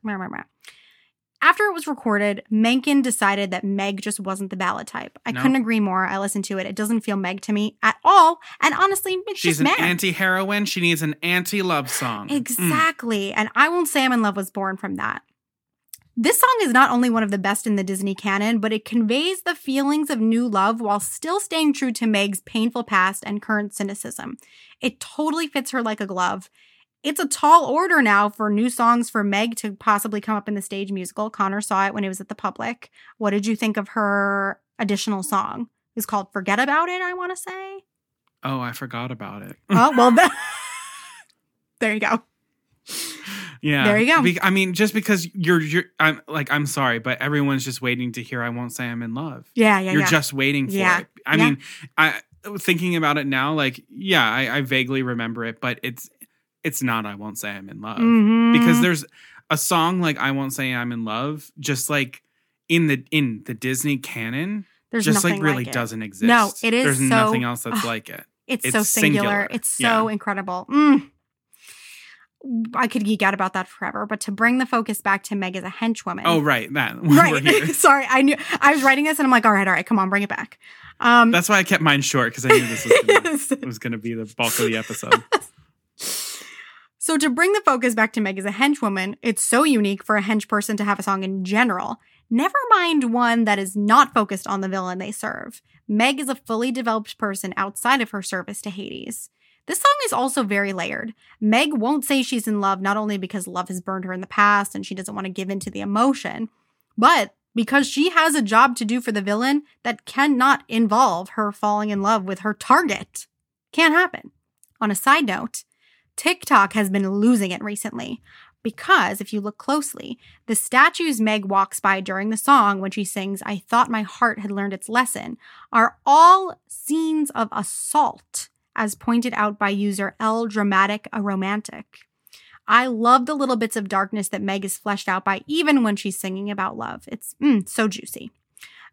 After it was recorded, Menken decided that Meg just wasn't the ballad type. I No. couldn't agree more. I listened to it. It doesn't feel Meg to me at all. And honestly, She's an anti heroine. She needs an anti love song. Mm. Exactly. And I Won't Say I'm in Love was born from that. This song is not only one of the best in the Disney canon, but it conveys the feelings of new love while still staying true to Meg's painful past and current cynicism. It totally fits her like a glove. It's a tall order now for new songs for Meg to possibly come up in the stage musical. Conor saw it when it was at the public. What did you think of her additional song? It's called Forget About It, I want to say. Oh, I forgot about it. Oh, well, [laughs] that- [laughs] there you go. Yeah. There you go. Be- I mean, just because you're, you're, I'm like, I'm sorry, but everyone's just waiting to hear I won't say I'm in love. Yeah, yeah, you're yeah. just waiting for Yeah. it. I Yeah. mean, I thinking about it now, like, yeah, I, I vaguely remember it, but it's, it's not I won't say I'm in love Mhm. because there's a song like I won't say I'm in love, just like in the in the Disney canon, There's just like really it. doesn't exist. No, it is There's so- nothing else that's like it. It's, It's so singular. singular. It's so Yeah. incredible. Mm. I could geek out about that forever, but to bring the focus back to Meg as a henchwoman. Oh, right, that [laughs] right. [laughs] Sorry, I knew I was writing this, and I'm like, all right, all right, come on, bring it back. Um, That's why I kept mine short because I knew this was gonna, [laughs] was going to be the bulk of the episode. So to bring the focus back to Meg as a henchwoman, it's so unique for a hench person to have a song in general. Never mind one that is not focused on the villain they serve. Meg is a fully developed person outside of her service to Hades. This song is also very layered. Meg won't say she's in love not only because love has burned her in the past and she doesn't want to give in to the emotion, but because she has a job to do for the villain that cannot involve her falling in love with her target. Can't happen. On a side note, TikTok has been losing it recently because if you look closely, the statues Meg walks by during the song when she sings, I thought my heart had learned its lesson, are all scenes of assault, as pointed out by user L Dramatic a Romantic. I love the little bits of darkness that Meg is fleshed out by, even when she's singing about love. It's mm, so juicy.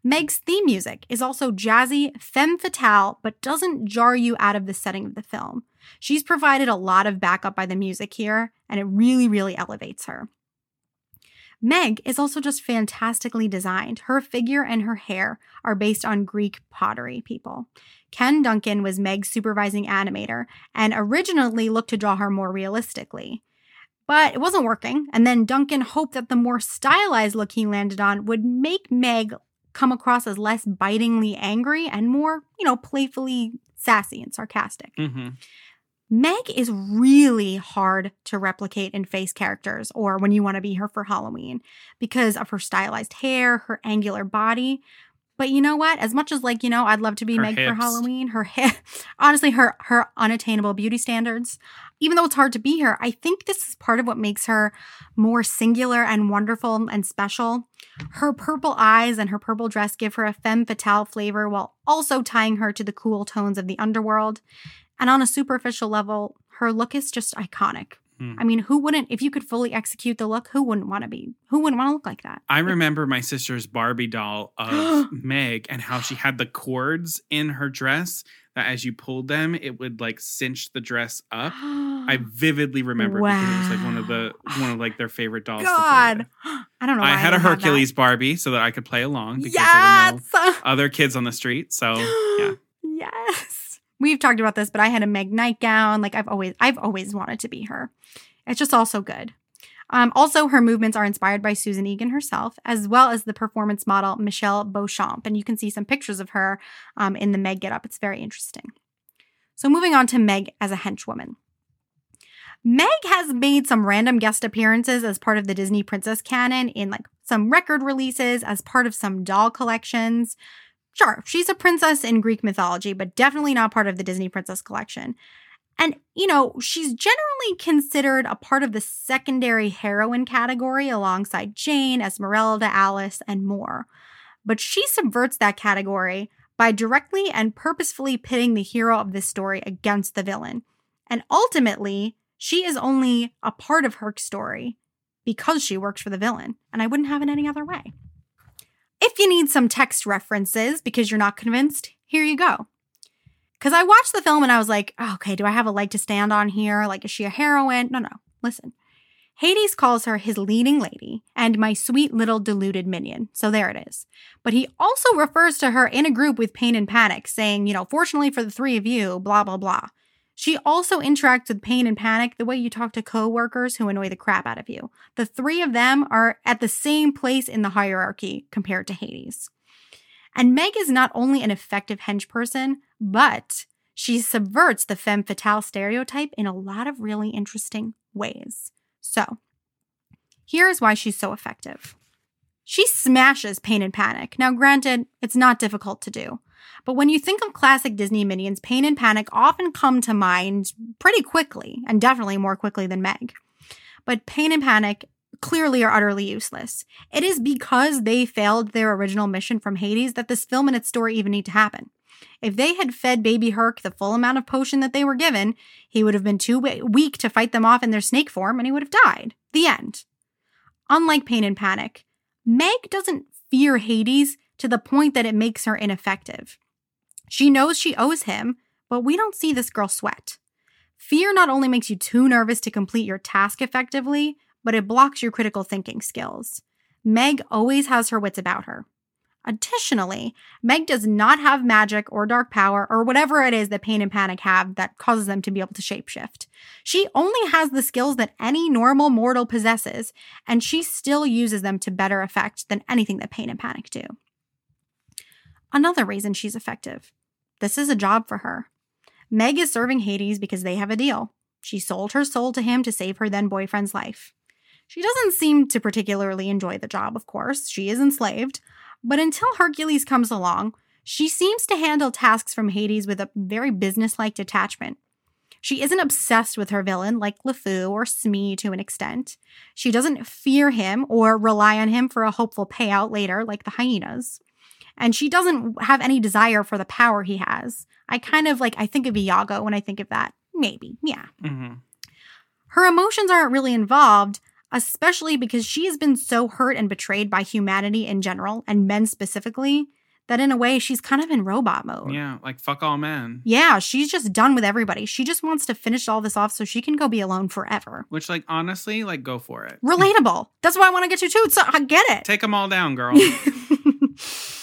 Meg's theme music is also jazzy, femme fatale, but doesn't jar you out of the setting of the film. She's provided a lot of backup by the music here, and it really, really elevates her. Meg is also just fantastically designed. Her figure and her hair are based on Greek pottery people. Ken Duncan was Meg's supervising animator and originally looked to draw her more realistically. But it wasn't working, and then Duncan hoped that the more stylized look he landed on would make Meg come across as less bitingly angry and more, you know, playfully sassy and sarcastic. hmm Meg is really hard to replicate in face characters or when you want to be her for Halloween because of her stylized hair, her angular body. But you know what? As much as like, you know, I'd love to be Her Meg for. Halloween, her hair, [laughs] honestly, her her unattainable beauty standards, even though it's hard to be her, I think this is part of what makes her more singular and wonderful and special. Her purple eyes and her purple dress give her a femme fatale flavor while also tying her to the cool tones of the underworld. And on a superficial level, her look is just iconic. Hmm. I mean, who wouldn't, if you could fully execute the look, who wouldn't want to be, who wouldn't want to look like that? I remember my sister's Barbie doll of [gasps] Meg and how she had the cords in her dress that as you pulled them, it would like cinch the dress up. I [gasps] vividly remember it because it was like one of the one of like their favorite dolls. God. [gasps] I don't know. I had a don't Hercules Barbie so that I could play along because that. there were no other kids on the street. So yeah. yes. We've talked about this, but I had a Meg nightgown. Like I've always, I've always wanted to be her. It's just all so good. Um, also, her movements are inspired by Susan Egan herself, as well as the performance model Michelle Beauchamp. And you can see some pictures of her um, in the Meg getup. It's very interesting. So, moving on to Meg as a henchwoman. Meg has made some random guest appearances as part of the Disney Princess canon in like some record releases, as part of some doll collections. Sure, she's a princess in Greek mythology, but definitely not part of the Disney Princess collection. And, you know, she's generally considered a part of the secondary heroine category alongside Jane, Esmeralda, Alice, and more. But she subverts that category by directly and purposefully pitting the hero of this story against the villain. And ultimately, she is only a part of her story because she works for the villain. And I wouldn't have it any other way. If you need some text references because you're not convinced, here you go. Because I watched the film and I was like, oh, okay, do I have a leg to stand on here? Like, is she a heroine? No, no. Listen. Hades calls her his leading lady and my sweet little deluded minion. So there it is. But he also refers to her in a group with Pain and Panic, saying, you know, fortunately for the three of you, blah, blah, blah. She also interacts with Pain and Panic the way you talk to coworkers who annoy the crap out of you. The three of them are at the same place in the hierarchy compared to Hades. And Meg is not only an effective hench person, but she subverts the femme fatale stereotype in a lot of really interesting ways. So, here's why she's so effective. She smashes Pain and Panic. Now, granted, it's not difficult to do. But when you think of classic Disney minions, Pain and Panic often come to mind pretty quickly, and definitely more quickly than Meg. But Pain and Panic clearly are utterly useless. It is because they failed their original mission from Hades that this film and its story even need to happen. If they had fed baby Herc the full amount of potion that they were given, he would have been too weak to fight them off in their snake form and he would have died. The end. Unlike Pain and Panic, Meg doesn't fear Hades to the point that it makes her ineffective. She knows she owes him, but we don't see this girl sweat. Fear not only makes you too nervous to complete your task effectively, but it blocks your critical thinking skills. Meg always has her wits about her. Additionally, Meg does not have magic or dark power or whatever it is that Pain and Panic have that causes them to be able to shapeshift. She only has the skills that any normal mortal possesses, and she still uses them to better effect than anything that Pain and Panic do. Another reason she's effective this is a job for her. Meg is serving Hades because they have a deal. She sold her soul to him to save her then boyfriend's life. She doesn't seem to particularly enjoy the job, of course. She is enslaved. But until Hercules comes along, she seems to handle tasks from Hades with a very businesslike detachment. She isn't obsessed with her villain like LeFou or Smee to an extent. She doesn't fear him or rely on him for a hopeful payout later like the hyenas and she doesn't have any desire for the power he has. I kind of like, I think of Iago when I think of that. Maybe, yeah. Mm-hmm. Her emotions aren't really involved, especially because she has been so hurt and betrayed by humanity in general and men specifically that in a way she's kind of in robot mode. Yeah, like fuck all men. Yeah, she's just done with everybody. She just wants to finish all this off so she can go be alone forever. Which, like, honestly, like, go for it. Relatable. That's why I want to get you too. So I get it. Take them all down, girl. [laughs]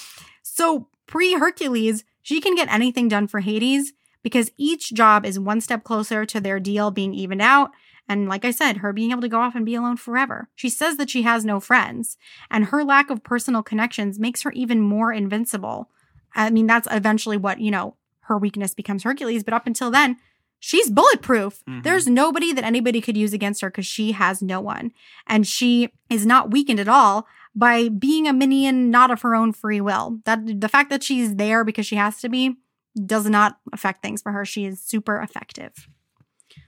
So, pre Hercules, she can get anything done for Hades because each job is one step closer to their deal being evened out. And like I said, her being able to go off and be alone forever. She says that she has no friends, and her lack of personal connections makes her even more invincible. I mean, that's eventually what, you know, her weakness becomes Hercules, but up until then, she's bulletproof. Mhm. There's nobody that anybody could use against her because she has no one. And she is not weakened at all by being a minion not of her own free will. That the fact that she's there because she has to be does not affect things for her. She is super effective.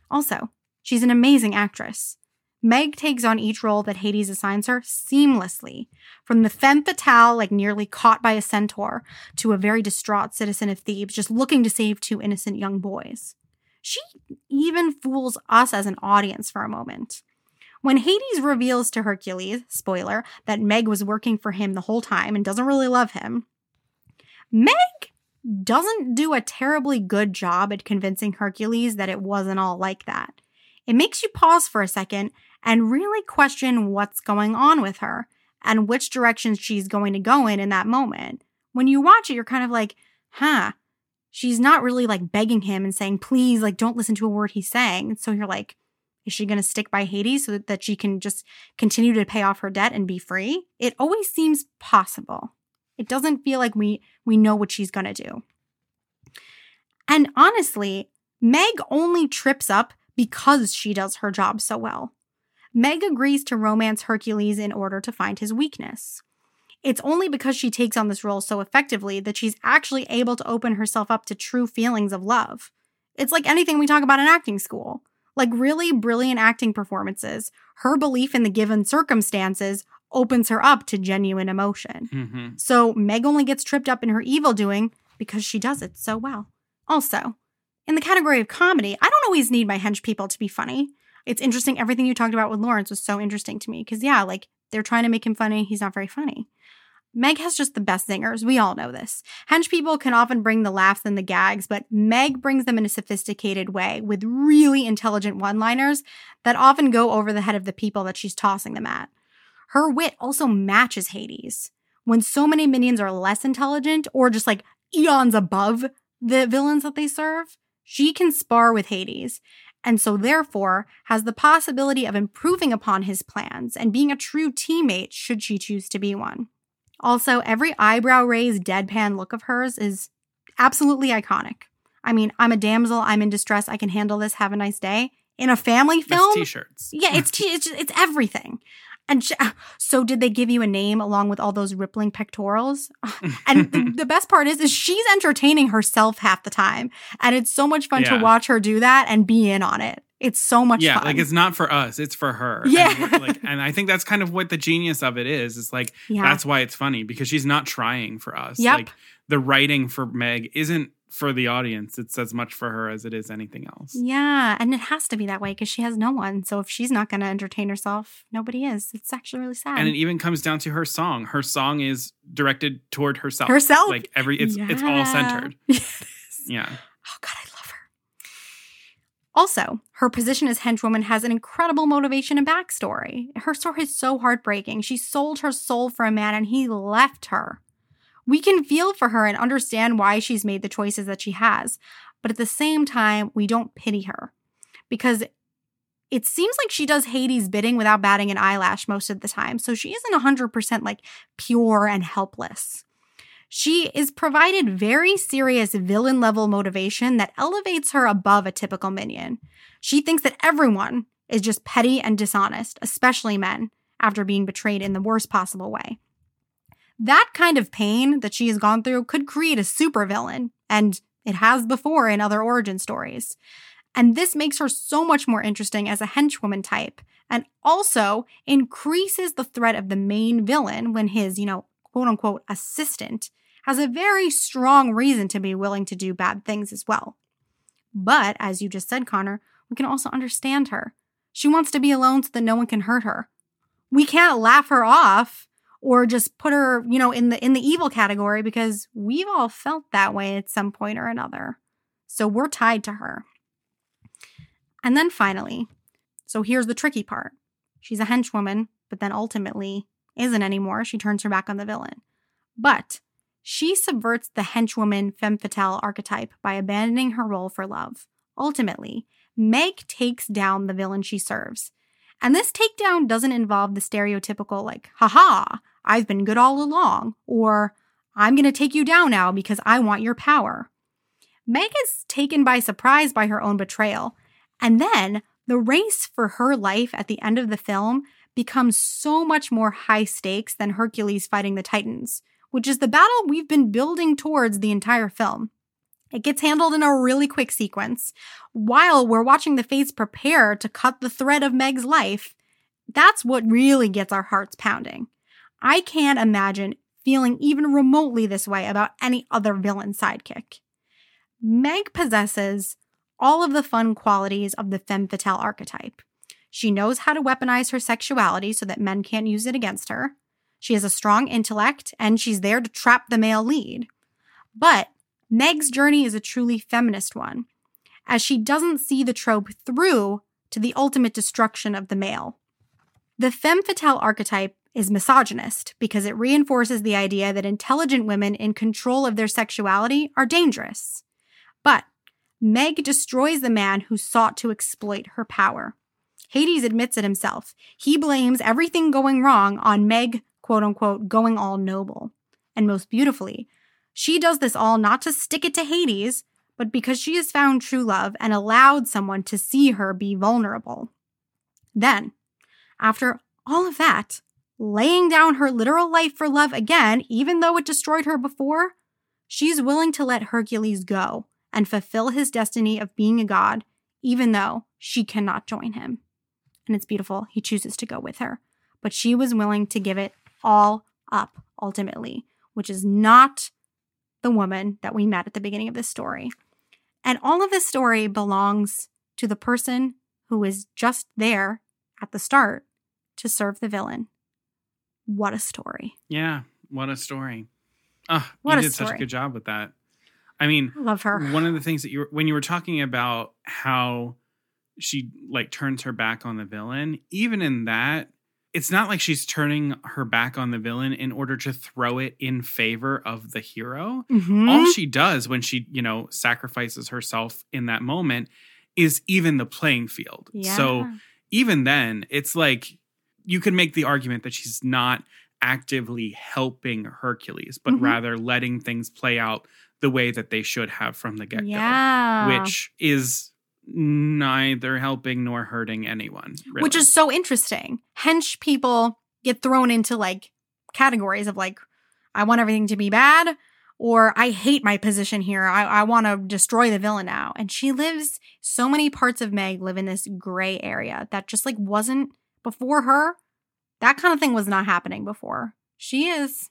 Also, she's an amazing actress. Meg takes on each role that Hades assigns her seamlessly, from the femme fatale, like nearly caught by a centaur, to a very distraught citizen of Thebes just looking to save two innocent young boys. She even fools us as an audience for a moment. When Hades reveals to Hercules, spoiler, that Meg was working for him the whole time and doesn't really love him, Meg doesn't do a terribly good job at convincing Hercules that it wasn't all like that. It makes you pause for a second and really question what's going on with her and which direction she's going to go in in that moment. When you watch it, you're kind of like, huh, she's not really like begging him and saying, please, like, don't listen to a word he's saying. So you're like, is she going to stick by Hades so that she can just continue to pay off her debt and be free? It always seems possible. It doesn't feel like we we know what she's going to do. And honestly, Meg only trips up because she does her job so well. Meg agrees to romance Hercules in order to find his weakness. It's only because she takes on this role so effectively that she's actually able to open herself up to true feelings of love. It's like anything we talk about in acting school. Like really brilliant acting performances, her belief in the given circumstances opens her up to genuine emotion. Mm-hmm. So Meg only gets tripped up in her evil doing because she does it so well. Also, in the category of comedy, I don't always need my hench people to be funny. It's interesting. Everything you talked about with Lawrence was so interesting to me because, yeah, like they're trying to make him funny. He's not very funny. Meg has just the best zingers. We all know this. Hench people can often bring the laughs and the gags, but Meg brings them in a sophisticated way with really intelligent one liners that often go over the head of the people that she's tossing them at. Her wit also matches Hades. When so many minions are less intelligent or just like eons above the villains that they serve, she can spar with Hades and so therefore has the possibility of improving upon his plans and being a true teammate should she choose to be one. Also, every eyebrow raised deadpan look of hers is absolutely iconic. I mean, I'm a damsel, I'm in distress, I can handle this, have a nice day. In a family film, t-shirts. yeah, it's [laughs] t- it's it's everything. And sh- ah, so, did they give you a name along with all those rippling pectorals? [laughs] And the, the best part is, is she's entertaining herself half the time, and it's so much fun to watch her do that and be in on it. It's so much yeah, fun. like it's not for us; it's for her. And Yeah. we're, like, and I think that's kind of what the genius of it is. It's like yeah, that's why it's funny because she's not trying for us. Yep. Like the writing for Meg isn't for the audience; it's as much for her as it is anything else. yeah, and it has to be that way because she has no one. So if she's not going to entertain herself, nobody is. It's actually really sad. And it even comes down to her song. Her song is directed toward herself. Herself? Like every, it's it's all centered. [laughs] Is. Yeah. Oh God, I love her. Also, her position as henchwoman has an incredible motivation and backstory. Her story is so heartbreaking. She sold her soul for a man and he left her. We can feel for her and understand why she's made the choices that she has, but at the same time, we don't pity her because it seems like she does Hades' bidding without batting an eyelash most of the time. So she isn't 100% like pure and helpless. She is provided very serious villain level motivation that elevates her above a typical minion. She thinks that everyone is just petty and dishonest, especially men, after being betrayed in the worst possible way. That kind of pain that she has gone through could create a supervillain, and it has before in other origin stories. And this makes her so much more interesting as a henchwoman type, and also increases the threat of the main villain when his, you know, quote unquote assistant has a very strong reason to be willing to do bad things as well. But as you just said, Conor, we can also understand her. She wants to be alone so that no one can hurt her. We can't laugh her off or just put her, you know, in the in the evil category because we've all felt that way at some point or another. So we're tied to her. And then finally, so here's the tricky part. She's a henchwoman, but then ultimately isn't anymore. She turns her back on the villain. But she subverts the henchwoman femme fatale archetype by abandoning her role for love. Ultimately, Meg takes down the villain she serves. And this takedown doesn't involve the stereotypical, like, haha, I've been good all along, or I'm going to take you down now because I want your power. Meg is taken by surprise by her own betrayal. And then the race for her life at the end of the film becomes so much more high stakes than Hercules fighting the Titans, which is the battle we've been building towards the entire film. It gets handled in a really quick sequence. While we're watching the Fates prepare to cut the thread of Meg's life, that's what really gets our hearts pounding. I can't imagine feeling even remotely this way about any other villain sidekick. Meg possesses all of the fun qualities of the femme fatale archetype. She knows how to weaponize her sexuality so that men can't use it against her. She has a strong intellect and she's there to trap the male lead. But Meg's journey is a truly feminist one, as she doesn't see the trope through to the ultimate destruction of the male. The femme fatale archetype is misogynist because it reinforces the idea that intelligent women in control of their sexuality are dangerous. But Meg destroys the man who sought to exploit her power. Hades admits it himself. He blames everything going wrong on Meg, quote unquote, going all noble. And most beautifully, she does this all not to stick it to Hades, but because she has found true love and allowed someone to see her be vulnerable. Then, after all of that, laying down her literal life for love again, even though it destroyed her before, she's willing to let Hercules go and fulfill his destiny of being a god, even though she cannot join him. And it's beautiful. He chooses to go with her. But she was willing to give it all up ultimately, which is not the woman that we met at the beginning of this story. And all of this story belongs to the person who is just there at the start to serve the villain. What a story. Yeah. what a story. Oh, What you did such a good job with that. I mean, Love her. one of the things that you were, when you were talking about how she like turns her back on the villain, even in that, it's not like she's turning her back on the villain in order to throw it in favor of the hero. Mhm. All she does when she, you know, sacrifices herself in that moment is even the playing field. So even then, it's like you can make the argument that she's not actively helping Hercules, but Mhm. rather letting things play out the way that they should have from the get go, yeah. which is neither helping nor hurting anyone. Really. which is so interesting. Hench people get thrown into like categories of like, I want everything to be bad, or I hate my position here. I, I want to destroy the villain now. And she lives, so many parts of Meg live in this gray area that just like wasn't before her. That kind of thing was not happening before. She is,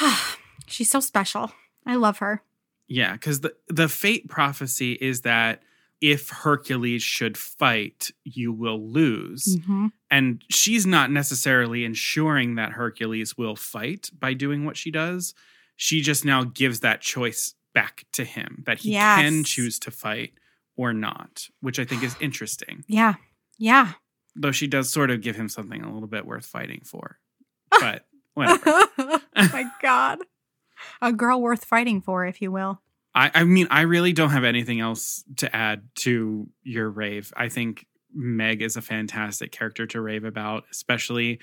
[sighs] she's so special. I love her. yeah, because the the fate prophecy is that if Hercules should fight, you will lose. Mhm. And she's not necessarily ensuring that Hercules will fight by doing what she does. She just now gives that choice back to him that he Yes. can choose to fight or not, which I think is [sighs] interesting. Yeah. Yeah. Though she does sort of give him something a little bit worth fighting for. [laughs] But whatever. [laughs] oh my God. A girl worth fighting for, if you will. I, I mean, I really don't have anything else to add to your rave. I think Meg is a fantastic character to rave about, especially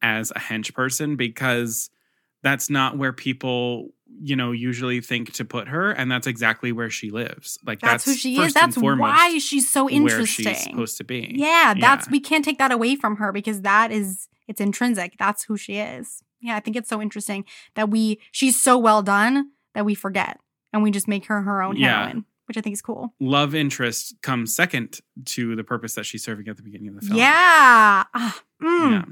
as a hench person, because that's not where people, you know, usually think to put her, and that's exactly where she lives. Like That's, that's, who she is. That's why she's so interesting. where she's supposed to be. yeah, that's Yeah. we can't take that away from her because that is it's intrinsic. That's who she is. Yeah, I think it's so interesting that we she's so well done that we forget and we just make her her own Yeah. heroine, which I think is cool. Love interest comes second to the purpose that she's serving at the beginning of the film. Yeah. Ah, mm. Yeah.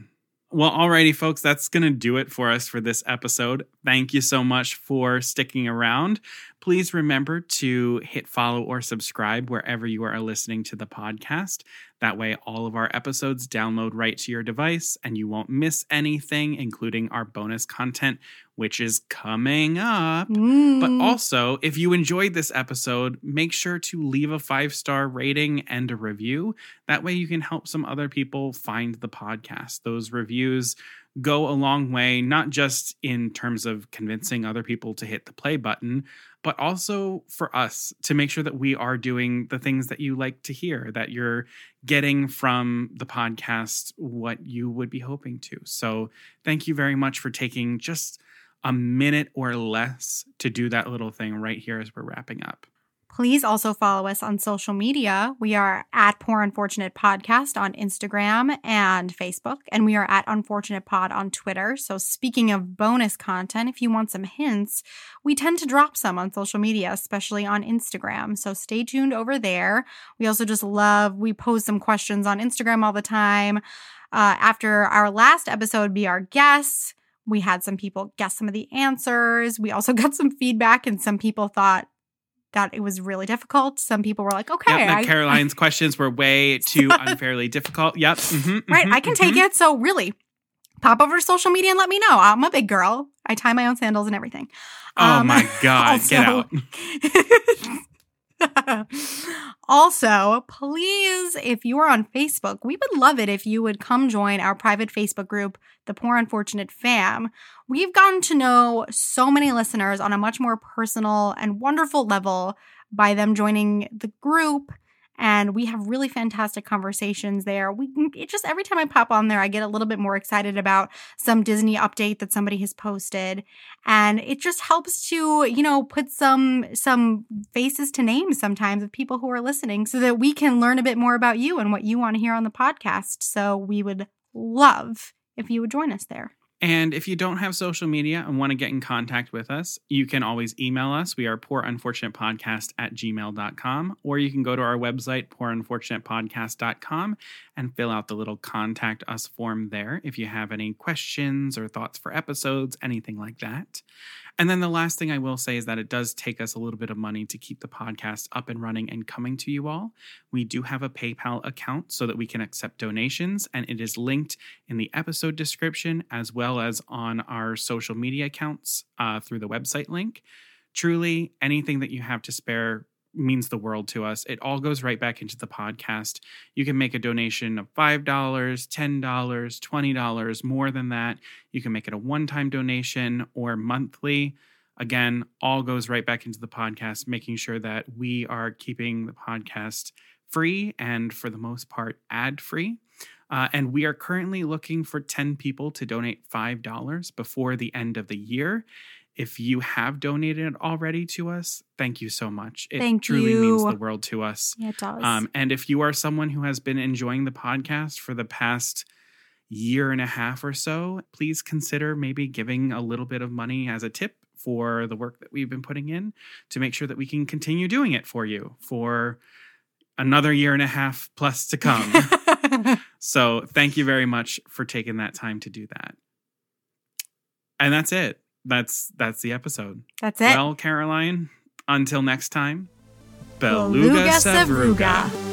Well, alrighty, folks, that's going to do it for us for this episode. Thank you so much for sticking around. Please remember to hit follow or subscribe wherever you are listening to the podcast. That way, all of our episodes download right to your device and you won't miss anything, including our bonus content, which is coming up. But Mm. also, if you enjoyed this episode, make sure to leave a five star rating and a review. That way, you can help some other people find the podcast. Those reviews go a long way, not just in terms of convincing other people to hit the play button, but also for us to make sure that we are doing the things that you like to hear, that you're getting from the podcast what you would be hoping to. So, thank you very much for taking just a minute or less to do that little thing right here as we're wrapping up. Please also follow us on social media. We are at Poor Unfortunate Podcast on Instagram and Facebook, and we are at Unfortunate Pod on Twitter. So, speaking of bonus content, if you want some hints, we tend to drop some on social media, especially on Instagram. So, stay tuned over there. We also just love, we pose some questions on Instagram all the time. Uh, after our last episode, Be Our Guests, we had some people guess some of the answers. We also [laughs] got some feedback, and some people thought, that it was really difficult. Some people were like, okay, yep, I- [laughs] Caroline's questions were way too [laughs] unfairly difficult. Yep. mhm, right, mhm, I can take mhm. it. So really, pop over to social media and let me know. I'm a big girl. I tie my own sandals and everything. Oh Um, my God. Get out. [laughs] also, please, if you are on Facebook, we would love it if you would come join our private Facebook group, The Poor Unfortunate Fam. We've gotten to know so many listeners on a much more personal and wonderful level by them joining the group. And we have really fantastic conversations there. We just every time I pop on there, I get a little bit more excited about some Disney update that somebody has posted. And it just helps to you know put some some faces to names sometimes of people who are listening so that we can learn a bit more about you and what you want to hear on the podcast. So we would love if you would join us there And if you don't have social media and want to get in contact with us, you can always email us. We are poorunfortunatepodcast at gmail.com, or you can go to our website, poorunfortunatepodcast.com, and fill out the little contact us form there if you have any questions or thoughts for episodes, anything like that. And then the last thing I will say is that it does take us a little bit of money to keep the podcast up and running and coming to you all. We do have a PayPal account so that we can accept donations, and it is linked in the episode description as well as on our social media accounts uh, through the website link. Truly, anything that you have to spare means the world to us. It all goes right back into the podcast. You can make a donation of $5, $10, $20, more than that. You can make it a one time donation or monthly. Again, all goes right back into the podcast, making sure that we are keeping the podcast free and for the most part ad free. Uh, and we are currently looking for 10 people to donate $5 before the end of the year. If you have donated already to us, thank you so much. It Thank truly means the world to us. Yeah, it does. Um, and if you are someone who has been enjoying the podcast for the past year and a half or so, please consider maybe giving a little bit of money as a tip for the work that we've been putting in to make sure that we can continue doing it for you for another year and a half plus to come. [laughs] so thank you very much for taking that time to do that. And that's it. That's that's the episode. That's it. Well, Caroline, until next time, Beluga Beluga Sevruga. Sevruga.